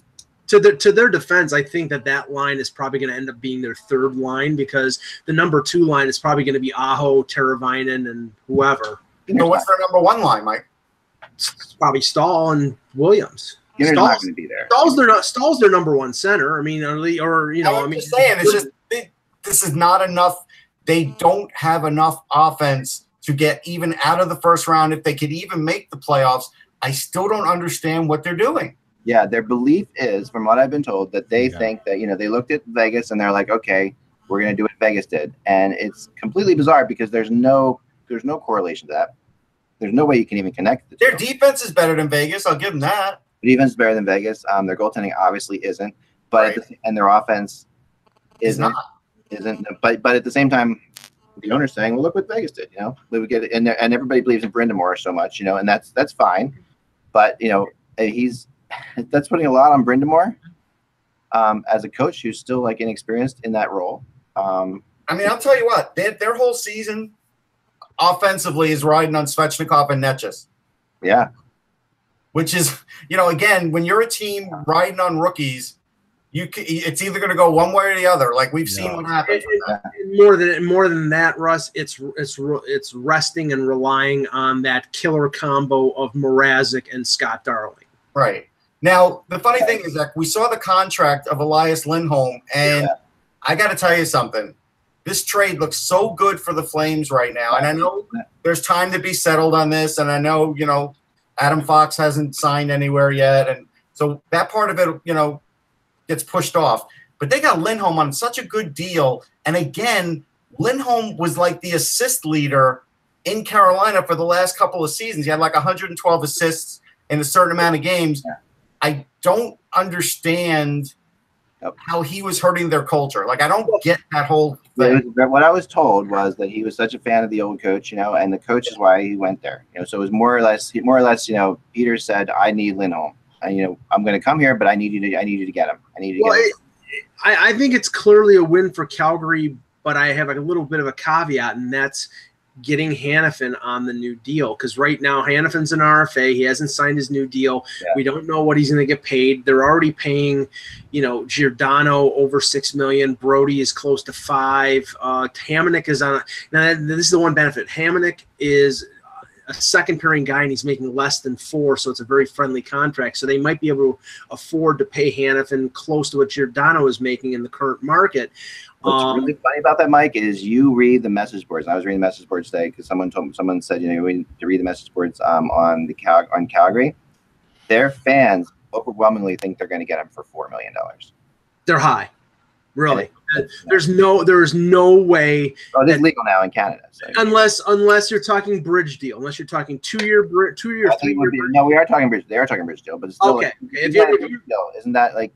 to their to their defense, I think that that line is probably going to end up being their third line because the number two line is probably going to be Aho, Teravainen, and whoever. So what's their number one line, Mike? It's probably Staal and Williams. Skinner's not Staal's, going to be there. Staal's their Staal's their number one center. I mean, or, or you know, I I'm mean, just saying, it's just they, this is not enough. They don't have enough offense to get even out of the first round. If they could even make the playoffs, I still don't understand what they're doing. Yeah, their belief is, from what I've been told, that they Yeah. think that you know they looked at Vegas and they're like, okay, we're We're going to do what Vegas did, and it's completely bizarre because there's no there's no correlation to that. There's no way you can even connect the two. Their defense is better than Vegas. I'll give them that. defense is better than Vegas. Um, their goaltending obviously isn't, but at the, and their offense isn't not. isn't. But but at the same time, the owner's saying, "Well, look what Vegas did." You know, we would get it, and and everybody believes in Brind'Amour so much, you know, and that's that's fine. But you know, he's that's putting a lot on Brind'Amour um, as a coach who's still like inexperienced in that role. Um, I mean, I'll tell you what, their, their whole season offensively is riding on Svechnikov and Necas, yeah, which is, you know, again, when you're a team riding on rookies, you c it's either going to go one way or the other. Like we've seen what happens. with that. more than more than that, Russ. It's it's it's resting and relying on that killer combo of Mrazek and Scott Darling. Right. Now, the funny thing is that we saw the contract of Elias Lindholm, and Yeah. I got to tell you something. This trade looks so good for the Flames right now. And I know there's time to be settled on this, and I know, you know, Adam Fox hasn't signed anywhere yet. And so that part of it, you know, gets pushed off. But they got Lindholm on such a good deal. And again, Lindholm was like the assist leader in Carolina for the last couple of seasons. He had like 112 assists in a certain amount of games. I don't understand. How he was hurting their culture. Like I don't get that whole But thing. was- what I was told was that he was such a fan of the old coach, you know, and the coach is why he went there. You know, so it was more or less, more or less, you know, Peter said, "I need Lindholm. And, you know, I'm going to come here, but I need you to, I need you to get him. I need you to Well, get him." it, I, I think it's clearly a win for Calgary, but I have a little bit of a caveat, and that's getting Hanifin on the new deal. Because right now, Hanifin's an RFA. He hasn't signed his new deal. Yeah. We don't know what he's going to get paid. They're already paying, you know, Giordano over six million. Brodie is close to five. Uh, Hamonic is on. Now, this is the one benefit. Hamonic is a second pairing guy and he's making less than four, so it's a very friendly contract. So they might be able to afford to pay Hanifin close to what Giordano is making in the current market. What's Um, really funny about that, Mike, is you read the message boards. I was reading the message boards today because someone told me, someone said, you know, we need to read the message boards um, on the Cal- on Calgary. Their fans overwhelmingly think they're going to get him for four million dollars. they're high, really. There's no, there's no way Oh, it is legal now in Canada. So unless unless you're talking bridge deal, unless you're talking two year, two year, three would be- no, we are talking bridge. They are talking bridge deal, but it's still Okay, like, okay. If you're, if you're deal? Isn't that like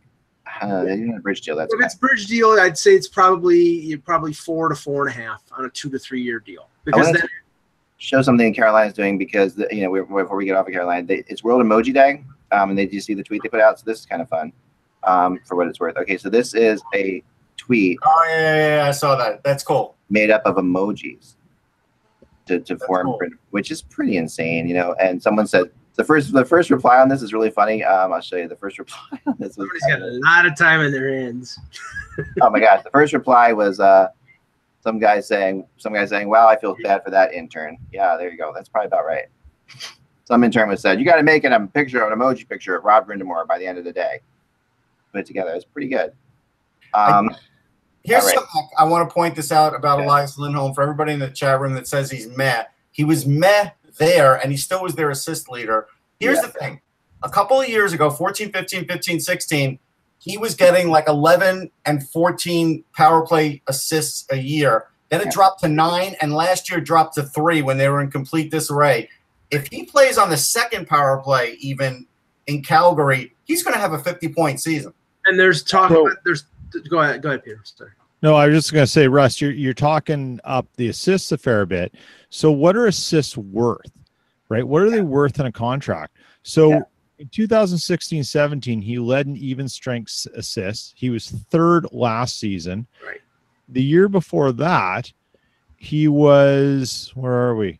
uh, isn't it a bridge deal? That's if it's bridge deal, I'd say it's probably you're probably four to four and a half on a two to three year deal because wanna then show something Carolina's doing because the, you know we, before we get off of Carolina, they, it's World Emoji Day, um, and they do see the tweet they put out. So this is kind of fun, um, for what it's worth. Okay, so this is a tweet Oh yeah, yeah, yeah, I saw that. That's cool. made up of emojis to, to form, cool. which is pretty insane, you know. And someone said the first the first reply on this is really funny. Um, I'll show you the first reply on this. Somebody's got a lot of time in their hands. oh my gosh, the first reply was uh, some guy saying some guy saying, "Wow, I feel bad for that intern." Yeah, there you go. That's probably about right. Some intern was said, "You got to make it a picture, an emoji picture of Rob Brind'Amour by the end of the day." Put it together. It's pretty good. Um, Here's All right. something I want to point this out about Yeah. Elias Lindholm for everybody in the chat room that says he's meh. He was meh there, and he still was their assist leader. Here's Yeah. the thing: a couple of years ago, 14, 15, 15, 16, he was getting like 11 and 14 power play assists a year. Then it Yeah. dropped to nine, and last year dropped to three when they were in complete disarray. If he plays on the second power play, even in Calgary, he's going to have a 50 point season. And there's talk. So- about, there's go ahead, go ahead, Peter. Sorry. No, I was just going to say, Russ, you're you're talking up the assists a fair bit. So, what are assists worth, right? What are they worth in a contract? So, Yeah. in 2016-17, he led an even strength assists. He was third last season. Right. The year before that, he was where are we?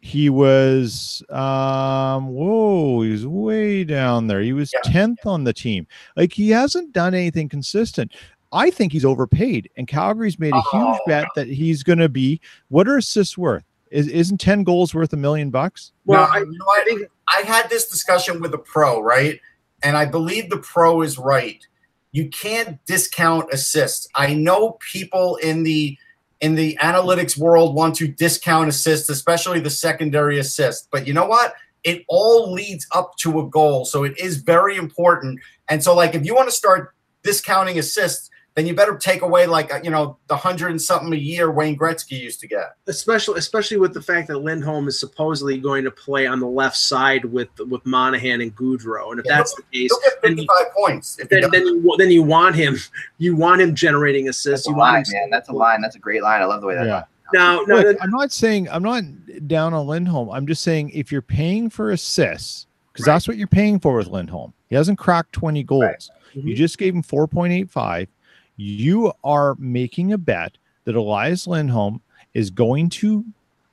He was um whoa, he was way down there. He was Yeah. 10th on the team. Like he hasn't done anything consistent. I think he's overpaid, and Calgary's made a huge Oh. bet that he's going to be. What are assists worth? Is isn't ten goals worth a million bucks? Well, No, I, you know? I think I had this discussion with a pro, right? And I believe the pro is right. You can't discount assists. I know people in the in the analytics world want to discount assists, especially the secondary assist. But you know what? It all leads up to a goal. So it is very important. And so like if you want to start discounting assists, then you better take away like uh, you know the hundred and something a year Wayne Gretzky used to get. especially especially with the fact that Lindholm is supposedly going to play on the left side with with Monahan and Gaudreau, and if Yeah, that's the case, He'll get then you, 55 points. If then, then you then you want him you want him generating assists. That's a You want line, him man. That's a line. That's a great line. I love the way that. Yeah. now. No, Look, no, I'm not saying I'm not down on Lindholm. I'm just saying if you're paying for assists, because Right. that's what you're paying for with Lindholm. He hasn't cracked 20 goals. Right. You Mhm. just gave him 4.85. You are making a bet that Elias Lindholm is going to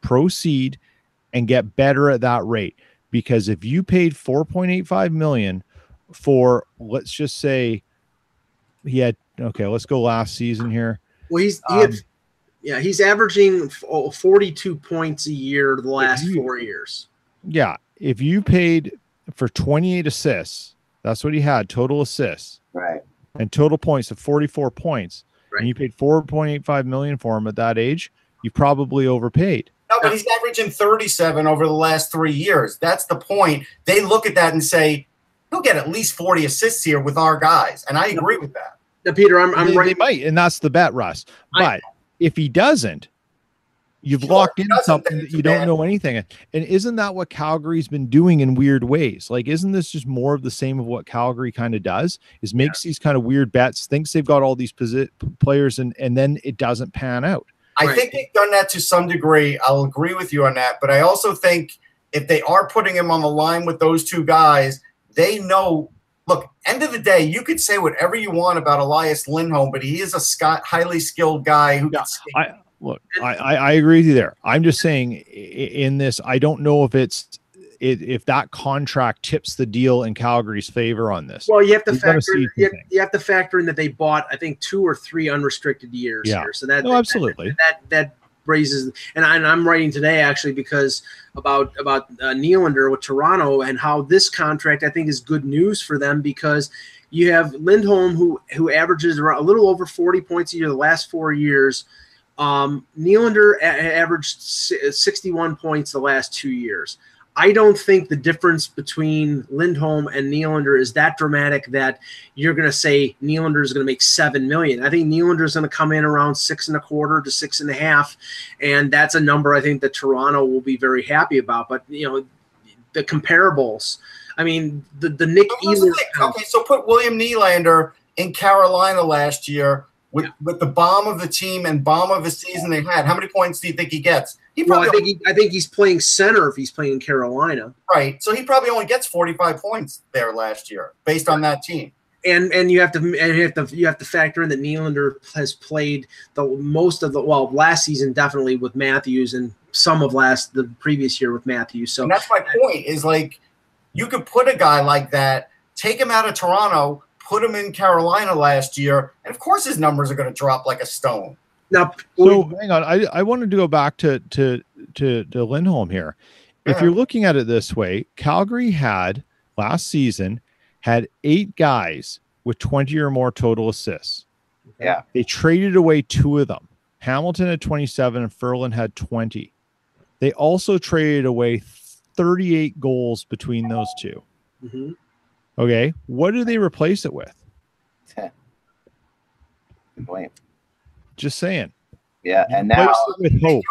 proceed and get better at that rate. Because if you paid 4.85 million for, let's just say, he had okay, let's go last season here. well he's he had, Um, yeah he's averaging oh, 42 points a year the last you- four years. Yeah, if you paid for 28 assists, that's what he had total assists Right. And total points of 44 points, Right. and you paid 4.85 million for him at that age, you probably overpaid. No, but he's averaging 37 over the last three years. That's the point. They look at that and say, he'll get at least 40 assists here with our guys. And I agree with that. Now, Peter, I'm I'm they, right. they might, and that's the bet, Russ. I- But if he doesn't, you've Sure, locked in something that you a don't bad- know anything. And isn't that what Calgary's been doing in weird ways? Like, isn't this just more of the same of what Calgary kind of does? Is makes these kind of weird bets, thinks they've got all these posi- players, and and then it doesn't pan out. I Right. think they've done that to some degree. I'll agree with you on that. But I also think if they are putting him on the line with those two guys, they know. Look, end of the day, you could say whatever you want about Elias Lindholm, but he is a sky, highly skilled guy who Yeah, can skate. I look, I, I I agree with you there. I'm just saying in this, I don't know if it's it, if that contract tips the deal in Calgary's favor on this. Well, you have to We've factor in, you, have, you have to factor in that they bought I think two or three unrestricted years Yeah. here. So that No, that- absolutely. that that raises and, I, and I'm writing today actually because about about uh, Nylander with Toronto and how this contract I think is good news for them because you have Lindholm who who averages around a little over 40 points a year the last four years. Um, Nylander a- averaged si- 61 points the last two years. I don't think the difference between Lindholm and Nylander is that dramatic that you're going to say Nylander is going to make seven million. I think Nylander is going to come in around six and a quarter to six and a half, and that's a number I think that Toronto will be very happy about. But you know, the comparables. I mean, the the Nick Ehlers. Okay, so put William Nylander in Carolina last year with, with the bomb of the team and bomb of the season they had. How many points do you think he gets? He Well, probably I think he, I think he's playing center if he's playing in Carolina. right. So he probably only gets 45 points there last year based on that team. and and you have to and you have to you have to factor in that Nylander has played the most of the well last season definitely with Matthews and some of last the previous year with Matthews. So And that's my point is like you could put a guy like that, take him out of Toronto, put him in Carolina last year, and of course his numbers are going to drop like a stone. now So hang on, I, I wanted to go back to to to, to Lindholm here. If you're looking at it this way, Calgary had last season had eight guys with 20 or more total assists. Yeah. They traded away two of them. Hamilton had 27 and Ferland had 20. They also traded away 38 goals between those two. Mhm. Okay. What do they replace it with? Good point. Just saying. Yeah, You and now replaced it with hope.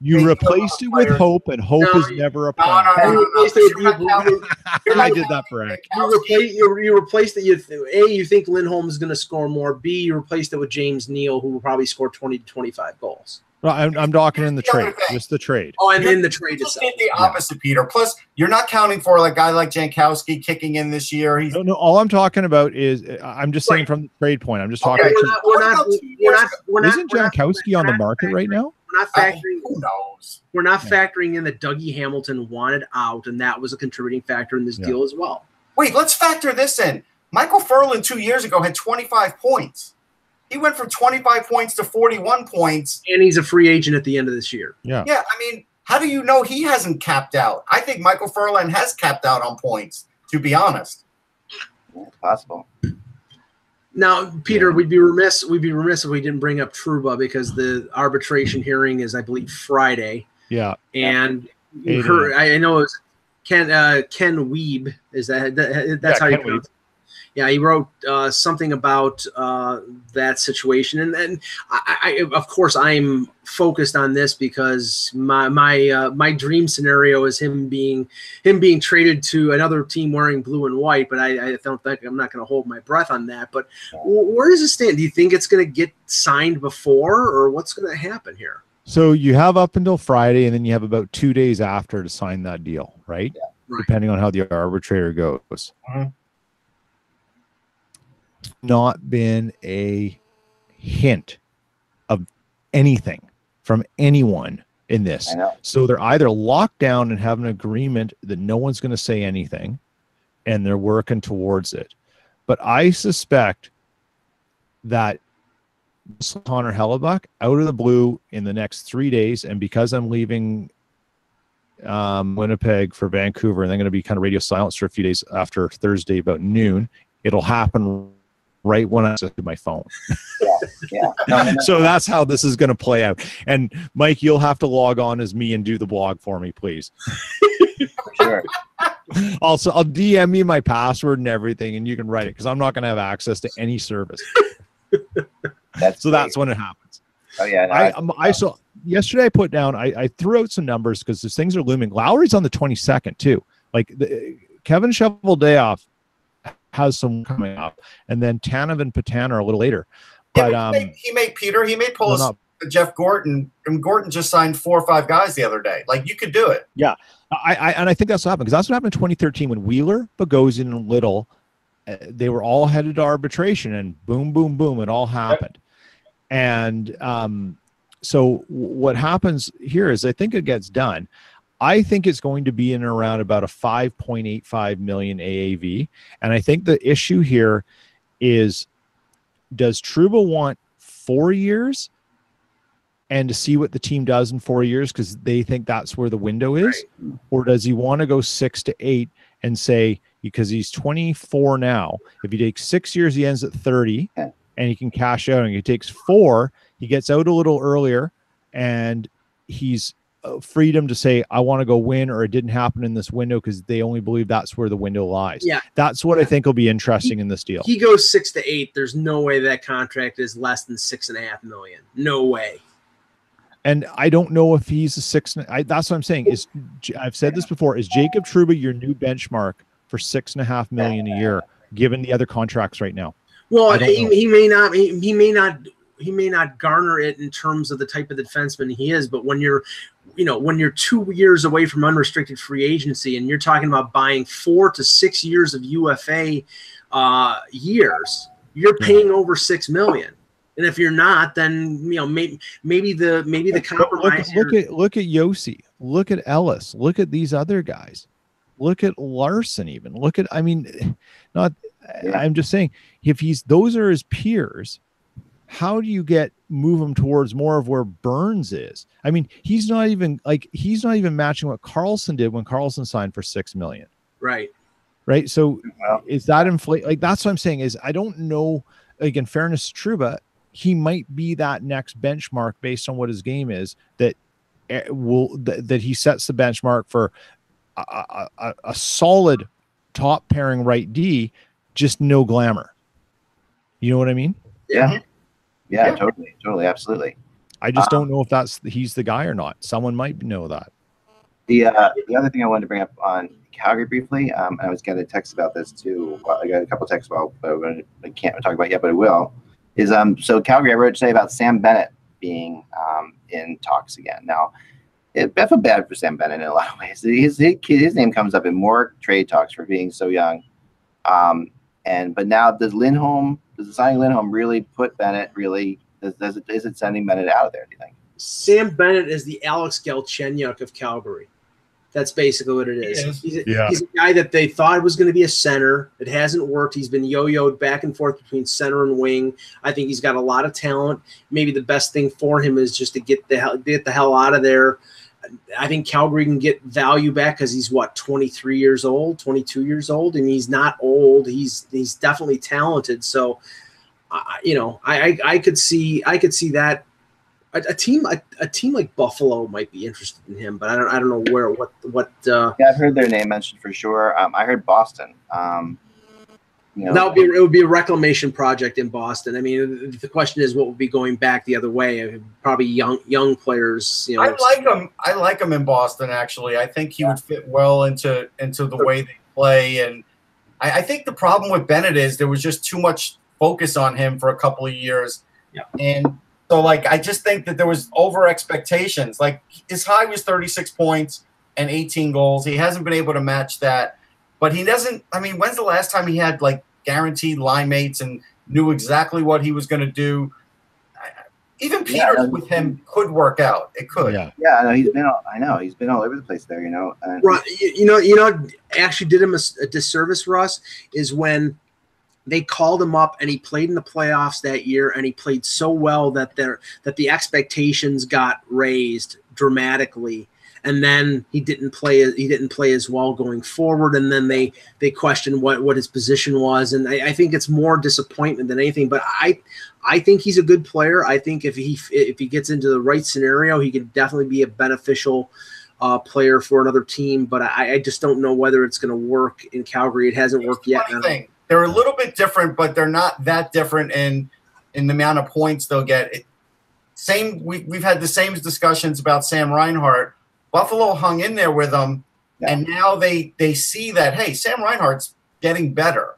You Thank replaced it with hope, and hope No, is never a plan. no, no, no, no. replaced it- You're you- I did that for Eric. You replace you, you replaced it. You a you think Lindholm is going to score more. B you replaced it with James Neal, who will probably score twenty to twenty five goals. Well, I'm, I'm talking in the the trade, thing. just the trade. Oh, and You're- then the trade just itself. the opposite, Peter. Plus, you're not counting for like a guy like Jankowski kicking in this year. He's No, no. All I'm talking about is I'm just saying Right. from the trade point. I'm just Okay, talking. We're not. We're not. What about two We're not. We're not. isn't Jankowski on the market right now? We're not Uh, factoring. who knows? We're not factoring in that Dougie Hamilton wanted out, and that was a contributing factor in this Yeah. deal as well. Wait, let's factor this in. Michael Ferland two years ago had 25 points. He went from 25 points to 41 points. And he's a free agent at the end of this year. Yeah. Yeah, I mean, how do you know he hasn't capped out? I think Michael Ferland has capped out on points, to be honest. yeah, possible. Now, Peter, we'd be remiss. We'd be remiss if we didn't bring up Trouba because the arbitration hearing is, I believe, Friday. Yeah. And you heard, I I know it's Ken uh, Ken Weeb. Is that, that that's Yeah, how you pronounce it? Yeah, he wrote uh, something about uh, that situation, and then I, I, of course, I'm focused on this because my my uh, my dream scenario is him being him being traded to another team wearing blue and white. But I, I don't think I'm not going to hold my breath on that. But where does it stand? Do you think it's going to get signed before, or what's going to happen here? So you have up until Friday, and then you have about two days after to sign that deal, right? Right. Depending on how the arbitrator goes. Mhm. Not been a hint of anything from anyone in this. So they're either locked down and have an agreement that no one's going to say anything, and they're working towards it. But I suspect that Connor Hellebuyck out of the blue in the next three days, and because I'm leaving um, Winnipeg for Vancouver, and then going to be kind of radio silence for a few days after Thursday about noon, it'll happen right when I to my phone. Yeah. No, no, no. so that's how this is going to play out. And Mike, you'll have to log on as me and do the blog for me, please. sure. Also, I'll DM me my password and everything, and you can write it because I'm not going to have access to any service. That's So that's when it happens. Oh yeah. I um, I saw yesterday. I put down. I, I threw out some numbers because these things are looming. Lowry's on the 22nd too. Like the, Kevin Cheveldayoff has some coming up, and then Tanev and Petan are a little later. Yeah, But but um, he, made, he made Peter. He made pull no, us Jeff Gordon, and Gordon just signed four or five guys the other day. Like you could do it. I, I and I think that's what happened because that's what happened in 2013 when Wheeler, Bogosian, and Little, uh, they were all headed to arbitration, and boom, boom, boom, it all happened. And um, so what happens here is I think it gets done. I think it's going to be in around about a 5.85 million AAV, and I think the issue here is, does Trouba want four years? And to see what the team does in four years because they think that's where the window is or does he want to go six to eight and say because he's 24 now if he takes six years he ends at 30 Yeah. and he can cash out and he takes four he gets out a little earlier and he's Uh, freedom to say i want to go win or it didn't happen in this window because they only believe that's where the window lies Yeah. that's what i think will be interesting in this deal He goes six to eight. There's no way that contract is less than six and a half million. No way. And I don't know if he's a six. I, that's what I'm saying. Is I've said this before. Is Jacob Trouba your new benchmark for six and a half million a year, given the other contracts right now? Well, he, he may not. He, he may not. He may not garner it in terms of the type of defenseman he is. But when you're, you know, when you're two years away from unrestricted free agency, and you're talking about buying four to six years of UFA uh, years, you're Yeah. paying over six million. And if you're not, then you know maybe maybe the maybe the But compromise. Look, look at look at Josi. Look at Ellis. Look at these other guys. Look at Larson. Even look at. I mean, not. Yeah. I'm just saying. If he's those are his peers, how do you get move him towards more of where Burns is? I mean, he's not even like he's not even matching what Carlson did when Carlson signed for six million. right. right? So Well- is that inflate? Like that's what I'm saying is I don't know. Like in fairness to Trouba, he might be that next benchmark based on what his game is that eh, will that, that he sets the benchmark for a, a, a, a solid top pairing right D, just no glamour. You know what I mean? Yeah. Yeah, Yeah. totally, totally, absolutely. I just Uh, don't know if that's he's the guy or not. Someone might know that. The uh, the other thing I wanted to bring up on Calgary briefly, um, I was getting a text about this too. Well, I got a couple texts about, but I can't talk about it yet, but I will. Is um, so Calgary. I wrote today about Sam Bennett being um, in talks again. Now, it, I feel bad for Sam Bennett in a lot of ways. His, his his name comes up in more trade talks for being so young. Um, and but now does Lindholm does signing Lindholm really put Bennett really does, does it is it sending Bennett out of there? Do you think? Sam Bennett is the Alex Galchenyuk of Calgary. That's basically what it is. Is. He's, a, Yeah. he's a guy that they thought was going to be a center. It hasn't worked. He's been yo-yoed back and forth between center and wing. I think he's got a lot of talent. Maybe the best thing for him is just to get the hell get the hell out of there. I think Calgary can get value back because he's what 23 years old, 22 years old, and he's not old. He's he's definitely talented. So, I you know, I, I I could see I could see that a, a team a, a team like Buffalo might be interested in him, but I don't I don't know where what what uh Yeah, I've heard their name mentioned for sure. Um, I heard Boston. Um, You know, That would be it would be a reclamation project in Boston. I mean, the question is what would be going back the other way? Uh, probably young young players. You know, I like him. I like him in Boston. Actually, I think he would fit well into into the way they play. And I, I think the problem with Bennett is there was just too much focus on him for a couple of years. Yeah. And so, like, I just think that there was over expectations. Like his high was 36 points and 18 goals. He hasn't been able to match that. But he doesn't. I mean, when's the last time he had like guaranteed line mates and knew exactly what he was going to do? I- Even Yeah, Peters no, with him could work out. It could. Yeah. yeah, I know he's been. All, I know he's been all over the place there. You know, and Right, you, you know, you know, actually did him a disservice, Russ, is when they called him up and he played in the playoffs that year, and he played so well that there that the expectations got raised dramatically, and then he didn't play he didn't play as well going forward, and then they they questioned what what his position was, and I, I think it's more disappointment than anything. But I I think he's a good player. I think if he if he gets into the right scenario, he could definitely be a beneficial uh, player for another team, but I, I just don't know whether it's going to work in Calgary. It hasn't worked yet. Thing, they're a little bit different, but they're not that different in in the amount of points they'll get. It, same, we, we've had the same discussions about Sam Reinhart. Buffalo hung in there with them, Yeah. and now they they see that hey, Sam Reinhart's getting better.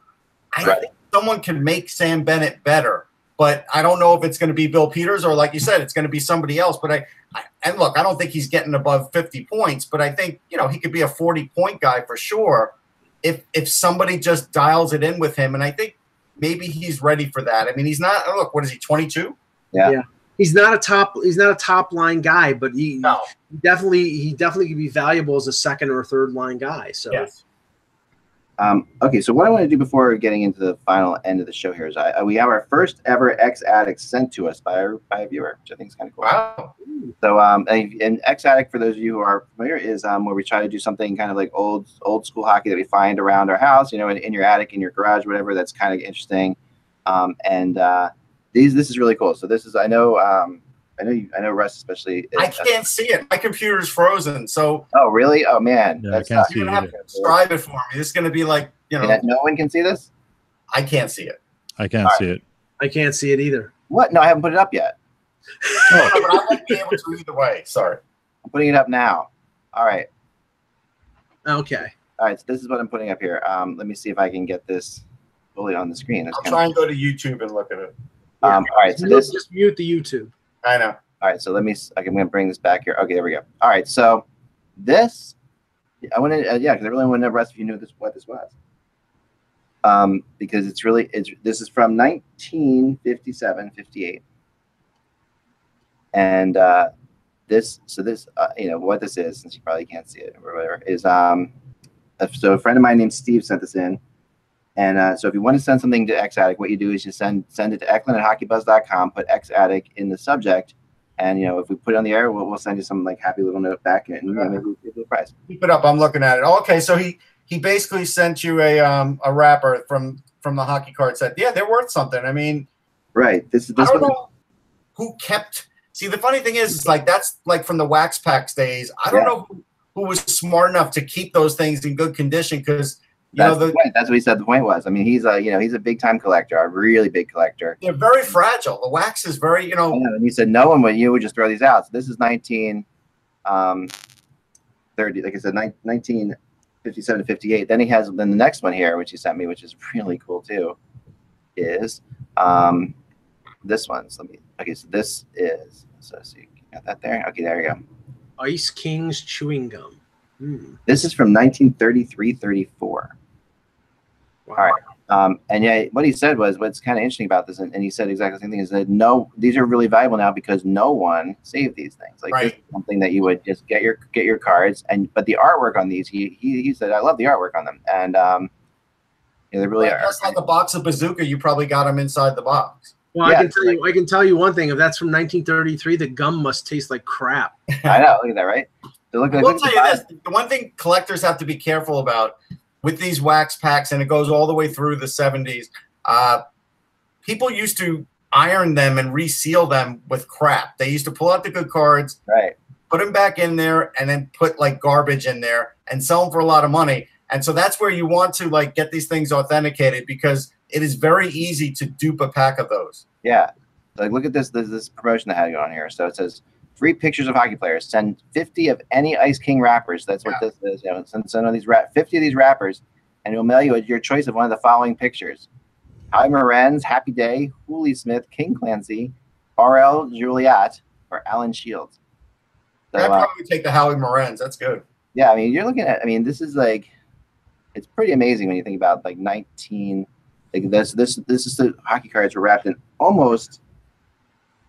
I Right. think someone can make Sam Bennett better, but I don't know if it's going to be Bill Peters or, like you said, it's going to be somebody else. But I, I and look, I don't think he's getting above fifty points, but I think you know he could be a forty point guy for sure if if somebody just dials it in with him, and I think maybe he's ready for that. I mean, he's not. Look, what is he? Twenty two? He's not a top. He's not a top line guy, but he No. definitely he definitely could be valuable as a second or third line guy. So Yes. Um, okay, so what I want to do before getting into the final end of the show here is I, we have our first ever Eck's Attic sent to us by a, by a viewer, which I think is kind of cool. Wow. So, um, and, and Eck's Attic, for those of you who are familiar, is um, where we try to do something kind of like old old school hockey that we find around our house, you know, in, in your attic, in your garage, whatever. That's kind of interesting. Um, and uh, these this is really cool. So this is I know um, I know you, I know Russ especially. I can't see it. My computer's frozen, so Oh really? Oh man, Yeah, I that's can't see you're it gonna have to describe it for me. This is gonna be like you know, no one can see this. I can't see it. I can't see it. I can't see it either. What? No, I haven't put it up yet. No, but I won't be able to either way. Sorry. I'm putting it up now. All right. Okay. All right, so this is what I'm putting up here. Um, let me see if I can get this fully on the screen. That's I'll kind try and go to YouTube and look at it. Of, um, all right, so this, just mute the YouTube. I know. all right, so let me, okay, I'm going to bring this back here. Okay, there we go. All right, so this, I want to, uh, yeah, because I really want to know, if you knew this, what this was. Um, because it's really, it's, this is from 1957, 58. And, uh, this, so this, uh, you know, what this is, since you probably can't see it or whatever, is, um, so a friend of mine named Steve sent this in. And uh, so if you want to send something to Eck's Attic, what you do is you send send it to Eklund at hockeybuzz.com, put Eck's Attic in the subject, and you know if we put it on the air, we'll, we'll send you some like happy little note back, and know, maybe we'll give you a prize. Keep it up. I'm looking at it. Oh, okay, so he he basically sent you a um a wrapper from from the hockey card set. Yeah, they're worth something. I mean, Right. This is I don't one. know who kept. See, the funny thing is, is like that's like from the wax packs days. I don't Yeah. know who, who was smart enough to keep those things in good condition because That's know the the, point. That's what he said. The point was. I mean, he's a you know he's a big time collector, a really big collector. they're very fragile. The wax is very, you know, know, And he said no one would you would just throw these out. So this is 19, um, 30. Like I said, nine- 1957 to 58. Then he has then the next one here, which he sent me, which is really cool too, is um, this one. So let me. Okay, so this is. So see, got that there. Okay, there you go. Ice Kings chewing gum. Hmm. This is from 1933, 34. Wow. All right. Um, and yeah, what he said was what's kind of interesting about this, and, and he said exactly the same thing is that no, these are really valuable now because no one saved these things. Like this Right. is something that you would just get your get your cards, and but the artwork on these, he he, he said I love the artwork on them, and um, yeah, they really like, are. just like a box of bazooka, you probably got them inside the box. Well, Yeah, I can tell you. I can tell you one thing. If that's from 1933, the gum must taste like crap. I know, look at that, right? They look like will tell you this: the one thing collectors have to be careful about with these wax packs, and it goes all the way through the '70s. Uh, people used to iron them and reseal them with crap. They used to pull out the good cards, right? put them back in there, and then put like garbage in there and sell them for a lot of money. And so that's where you want to like get these things authenticated because it is very easy to dupe a pack of those. Yeah. Like look at this this, this promotion that had going on here. So it says free pictures of hockey players. Send 50 of any Ice King wrappers. That's what Yeah. this is. You know, send, send these rap 50 of these wrappers, and it'll mail you your choice of one of the following pictures. Howie Morenz, Happy Day, Hooley Smith, King Clancy, Aurèle Joliat, or Alan Shields. So, I'd uh, probably take the Howie Morenz. That's good. yeah, I mean, you're looking at. I mean, this is like, it's pretty amazing when you think about like 19. Like this, this, this is the hockey cards were wrapped in almost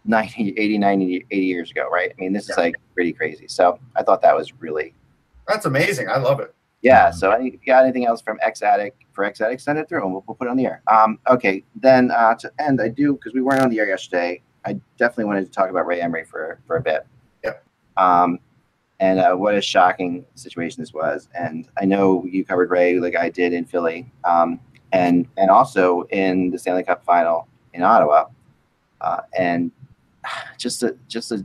90, 80, 90, 80 years ago, right? I mean, this is like pretty crazy. So I thought that was really, That's amazing. I love it. yeah. So any, if you got anything else from Eck's Attic for Eck's Attic, send it through and we'll, we'll put it on the air. Um, okay. Then uh, to end, I do because we weren't on the air yesterday. I definitely wanted to talk about Ray Emery for for a bit. Yep. Um, and uh, what a shocking situation this was. And I know you covered Ray like I did in Philly, um, and and also in the Stanley Cup final in Ottawa. Uh, and just a just a,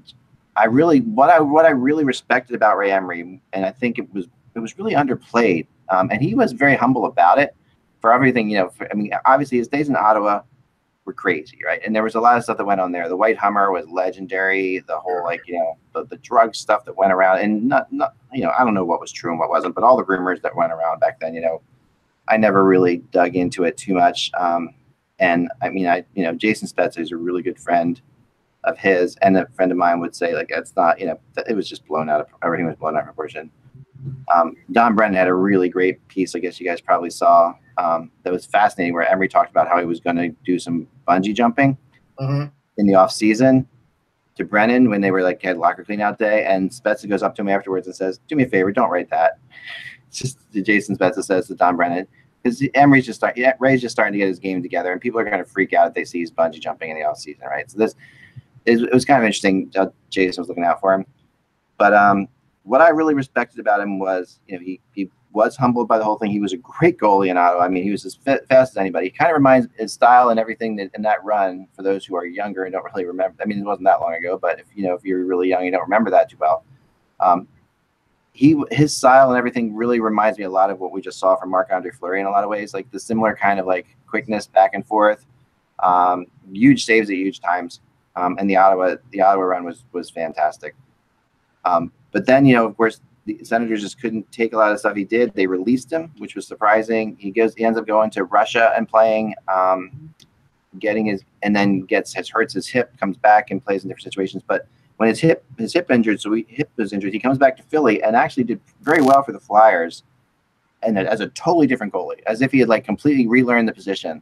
I really what I what I really respected about Ray Emery, and I think it was it was really underplayed. Um, and he was very humble about it for everything. You know, for, I mean, obviously his days in Ottawa were crazy, right? And there was a lot of stuff that went on there. The White Hummer was legendary. The whole like you know the, the drug stuff that went around, and not not you know I don't know what was true and what wasn't, but all the rumors that went around back then, you know, I never really dug into it too much. Um, and I mean, I you know Jason Spezza is a really good friend of his, and a friend of mine would say like it's not you know it was just blown out of everything was blown out of proportion. Um, Don Brennan had a really great piece, I guess you guys probably saw, um, that was fascinating, where Emery talked about how he was going to do some bungee jumping hmm in the off season to Brennan when they were like had locker clean out day, and Spezza goes up to him afterwards and says, "Do me a favor, don't write that." It's just Jason Spezza says to Don Brennan because Emery's just start, yeah, Ray's just starting to get his game together, and people are going to freak out if they see he's bungee jumping in the off season, right? So this is it was kind of interesting. Uh, Jason was looking out for him, but um, what I really respected about him was you know he he was humbled by the whole thing. He was a great goalie in Ottawa. I mean, he was as fa- fast as anybody. He kind of reminds his style and everything that, in that run. For those who are younger and don't really remember, I mean, it wasn't that long ago. But if you know, if you're really young, you don't remember that too well. Um, he his style and everything really reminds me a lot of what we just saw from Marc Andre Fleury in a lot of ways, like the similar kind of like quickness back and forth, um, huge saves at huge times. Um, and the Ottawa the Ottawa run was was fantastic. Um, but then you know, of course, the Senators just couldn't take a lot of stuff he did. They released him, which was surprising. He goes, he ends up going to Russia and playing, um, getting his, and then gets his hurts his hip, comes back and plays in different situations. But when his hip his hip injured, so he, hip was injured, he comes back to Philly and actually did very well for the Flyers, and as a totally different goalie, as if he had like completely relearned the position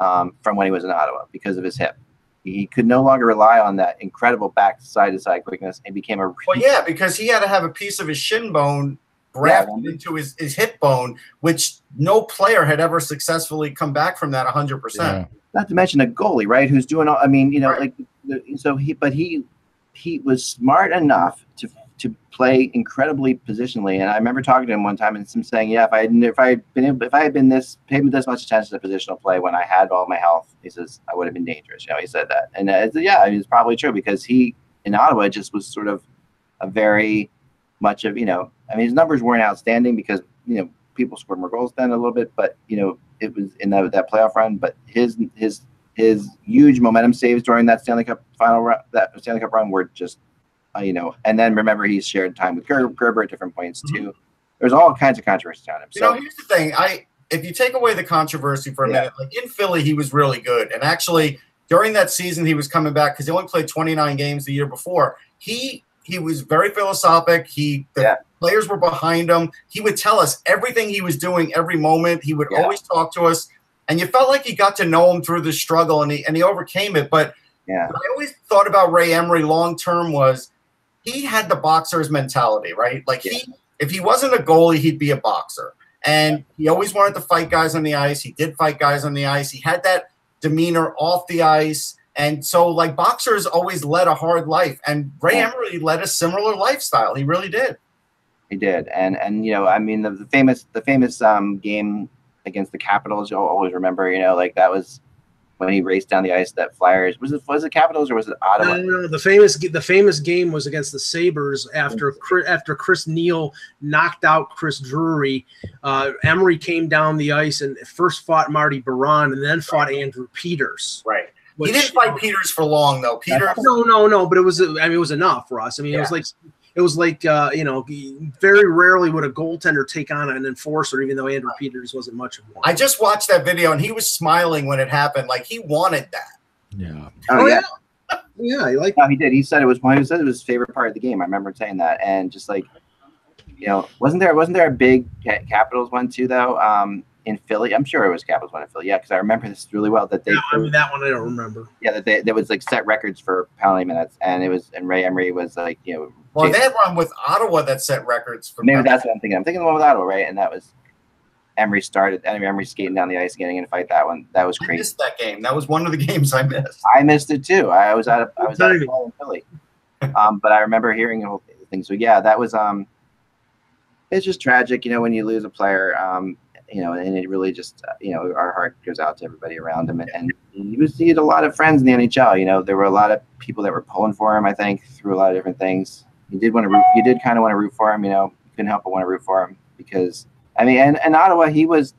um, from when he was in Ottawa because of his hip. He could no longer rely on that incredible back side to side quickness and became a Well, yeah, because he had to have a piece of his shin bone grafted Yeah. into his, his hip bone, which no player had ever successfully come back from that 100%. Yeah. not to mention a goalie, right? Who's doing all? I mean, you know, Right. like so he, but he he was smart enough to to play incredibly positionally. And I remember talking to him one time and him saying, "Yeah, if I had if I had been able, if I had been this paid this much attention to positional play when I had all my health, he says I would have been dangerous." You know, he said that, and uh, it's, yeah, it's probably true because he in Ottawa just was sort of a very much of you know, I mean, his numbers weren't outstanding because you know people scored more goals then a little bit, but you know, it was in that, that playoff run. But his his his huge momentum saves during that Stanley Cup final run, that Stanley Cup run were just, uh, you know. And then remember, he shared time with Ger- Gerber at different points too. There's all kinds of controversy on him. You So know, here's the thing. I if you take away the controversy for a Yeah. minute, like in Philly, he was really good. And actually, during that season, he was coming back because he only played 29 games the year before. He he was very philosophic. He the Yeah. players were behind him. He would tell us everything he was doing every moment. He would Yeah. always talk to us, and you felt like you got to know him through the struggle, and he and he overcame it. But yeah, what I always thought about Ray Emery long term was he had the boxer's mentality, right? Like he, if he wasn't a goalie, he'd be a boxer, and he always wanted to fight guys on the ice. He did fight guys on the ice. He had that demeanor off the ice, and so like boxers always led a hard life, and Ray Yeah. Emery led a similar lifestyle. He really did. he did. And and you know, I mean, the, the famous the famous um game against the Capitals, you'll always remember. You know, like that was when he raced down the ice. That Flyers was it was it Capitals or was it Ottawa? No, no, the famous the famous game was against the Sabres after after Chris Neil knocked out Chris Drury. Uh, Emery came down the ice and first fought Marty Biron and then fought Andrew Peters. Right. which- he didn't fight Peters for long though. Peters. No, no, no. But it was I mean it was enough for us. I mean it was like it was like uh, you know very rarely would a goaltender take on an enforcer even though Andrew Peters wasn't much of one. I just watched that video and he was smiling when it happened, like he wanted that. Yeah. Oh, Oh, yeah. yeah, he like No, he did. He said it was one. He said it was his favorite part of the game. I remember saying that, and just like, you know, wasn't there wasn't there a big Capitals one too though? Um, in Philly, I'm sure it was Capitals one in Philly. Yeah, because I remember this really well. That they, no, I mean that one I don't remember. yeah, that they there was like set records for penalty minutes, and it was and Ray Emery was like, you know, Well, Jason- they had one with Ottawa that set records for maybe that's what I'm thinking. I'm thinking the one with Ottawa, right? And that was Emery started. Emery, Emery skating down the ice, getting in a fight. That one, that was I crazy. missed that game. That was one of the games I missed. I missed it too. I was out of I was out of Timing. in Philly, um, but I remember hearing the whole thing. So yeah, that was um, it's just tragic, you know, when you lose a player, um, you know, and it really just uh, you know our heart goes out to everybody around him, and, and he was he had a lot of friends in the NHL. You know, there were a lot of people that were pulling for him. I think through a lot of different things. You did want to root. You did kind of want to root for him. You know, you couldn't help but want to root for him because I mean, and, and Ottawa, he was,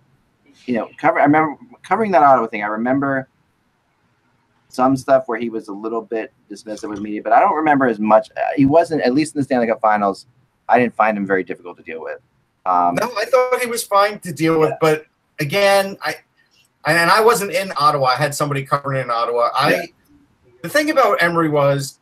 you know, cover. I remember covering that Ottawa thing. I remember some stuff where he was a little bit dismissive with media, but I don't remember as much. Uh, he wasn't, at least in the Stanley Cup Finals. I didn't find him very difficult to deal with. Um, No, I thought he was fine to deal with, but again, I and I wasn't in Ottawa. I had somebody covering in Ottawa. I Yeah. the thing about Emery was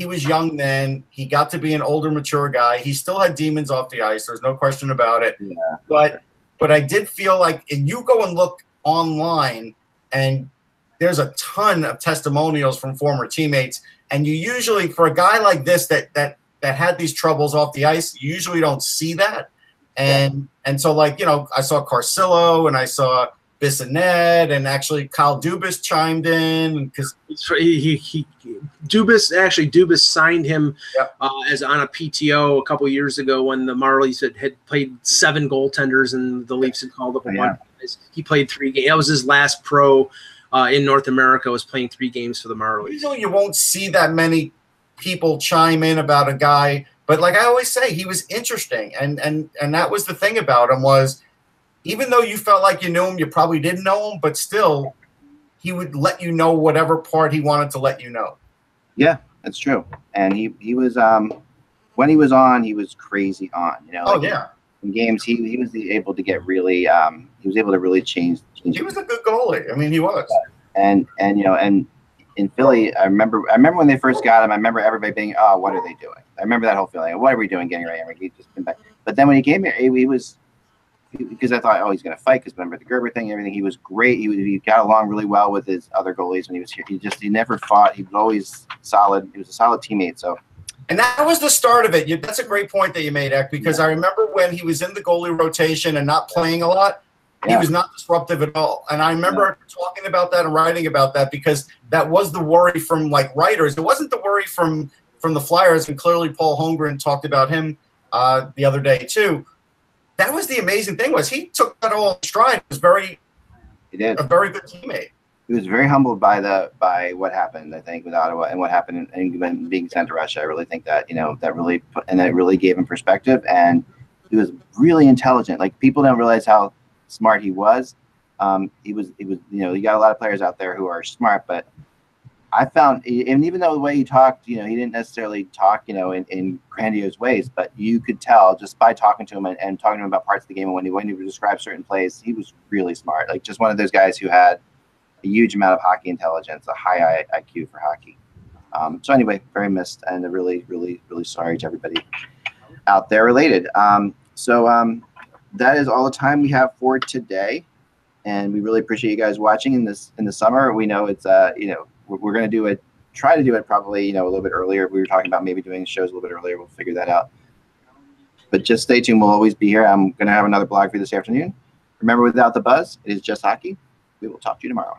he was young then. He got to be an older, mature guy. He still had demons off the ice. There's no question about it. Yeah. But but I did feel like and you go and look online and there's a ton of testimonials from former teammates. And you usually for a guy like this that that that had these troubles off the ice, you usually don't see that. And and so like, you know, I saw Carcillo and I saw Bissonnette and actually Kyle Dubas chimed in because he, he, he Dubas actually Dubas signed him Yep. uh, as on a PTO a couple years ago when the Marlies had, had played seven goaltenders and the Leafs had called up a Yeah. of. He played three games. That was his last pro uh, in North America. Was playing three games for the Marlies. usually you won't see that many people chime in about a guy but like i always say he was interesting and and and that was the thing about him was even though you felt like you knew him you probably didn't know him but still he would let you know whatever part he wanted to let you know yeah, that's true. And he, he was, um, when he was on, he was crazy on, you know, oh yeah in games, he, he was able to get really, um, he was able to really change, change he was a good goalie i mean he was and and you know and in Philly, I remember I remember when they first got him. I remember everybody being, "Oh, what are they doing?" I remember that whole feeling. What are we doing, getting Ray Emery? He just been back. But then when he came here, he, he was because I thought, "Oh, he's going to fight." Because remember the Gerber thing, and everything. He was great. He, he got along really well with his other goalies when he was here. He just he never fought. He was always solid. He was a solid teammate. So And that was the start of it. You, that's a great point that you made, Eck, because I remember when he was in the goalie rotation and not playing a lot, he was not disruptive at all. And I remember talking about that and writing about that because that was the worry from like writers. It wasn't the worry from from the Flyers, and clearly Paul Holmgren talked about him uh, the other day too. That was the amazing thing was he took that all stride. He was very he did. a very good teammate. he was very humbled by the by what happened. I think with Ottawa and what happened and when being sent to Russia. I really think that you know that really put, and that really gave him perspective. And he was really intelligent. Like people don't realize how smart he was. Um, he was he was you know you got a lot of players out there who are smart, but I found and even though the way he talked, you know, he didn't necessarily talk you know in, in grandiose ways, but you could tell just by talking to him and, and talking to him about parts of the game and when he when he would describe certain plays, he was really smart. Like just one of those guys who had a huge amount of hockey intelligence, a high IQ for hockey. Um, so anyway, very missed, and really, really, really sorry to everybody out there related. Um, so um, that is all the time we have for today, and we really appreciate you guys watching in this in the summer. We know it's uh, you know we're, going to do it, try to do it probably you know a little bit earlier. We were talking about maybe doing shows a little bit earlier. We'll figure that out. But just stay tuned. We'll always be here. I'm going to have another blog for you this afternoon. Remember, without the buzz, it is just hockey. We will talk to you tomorrow.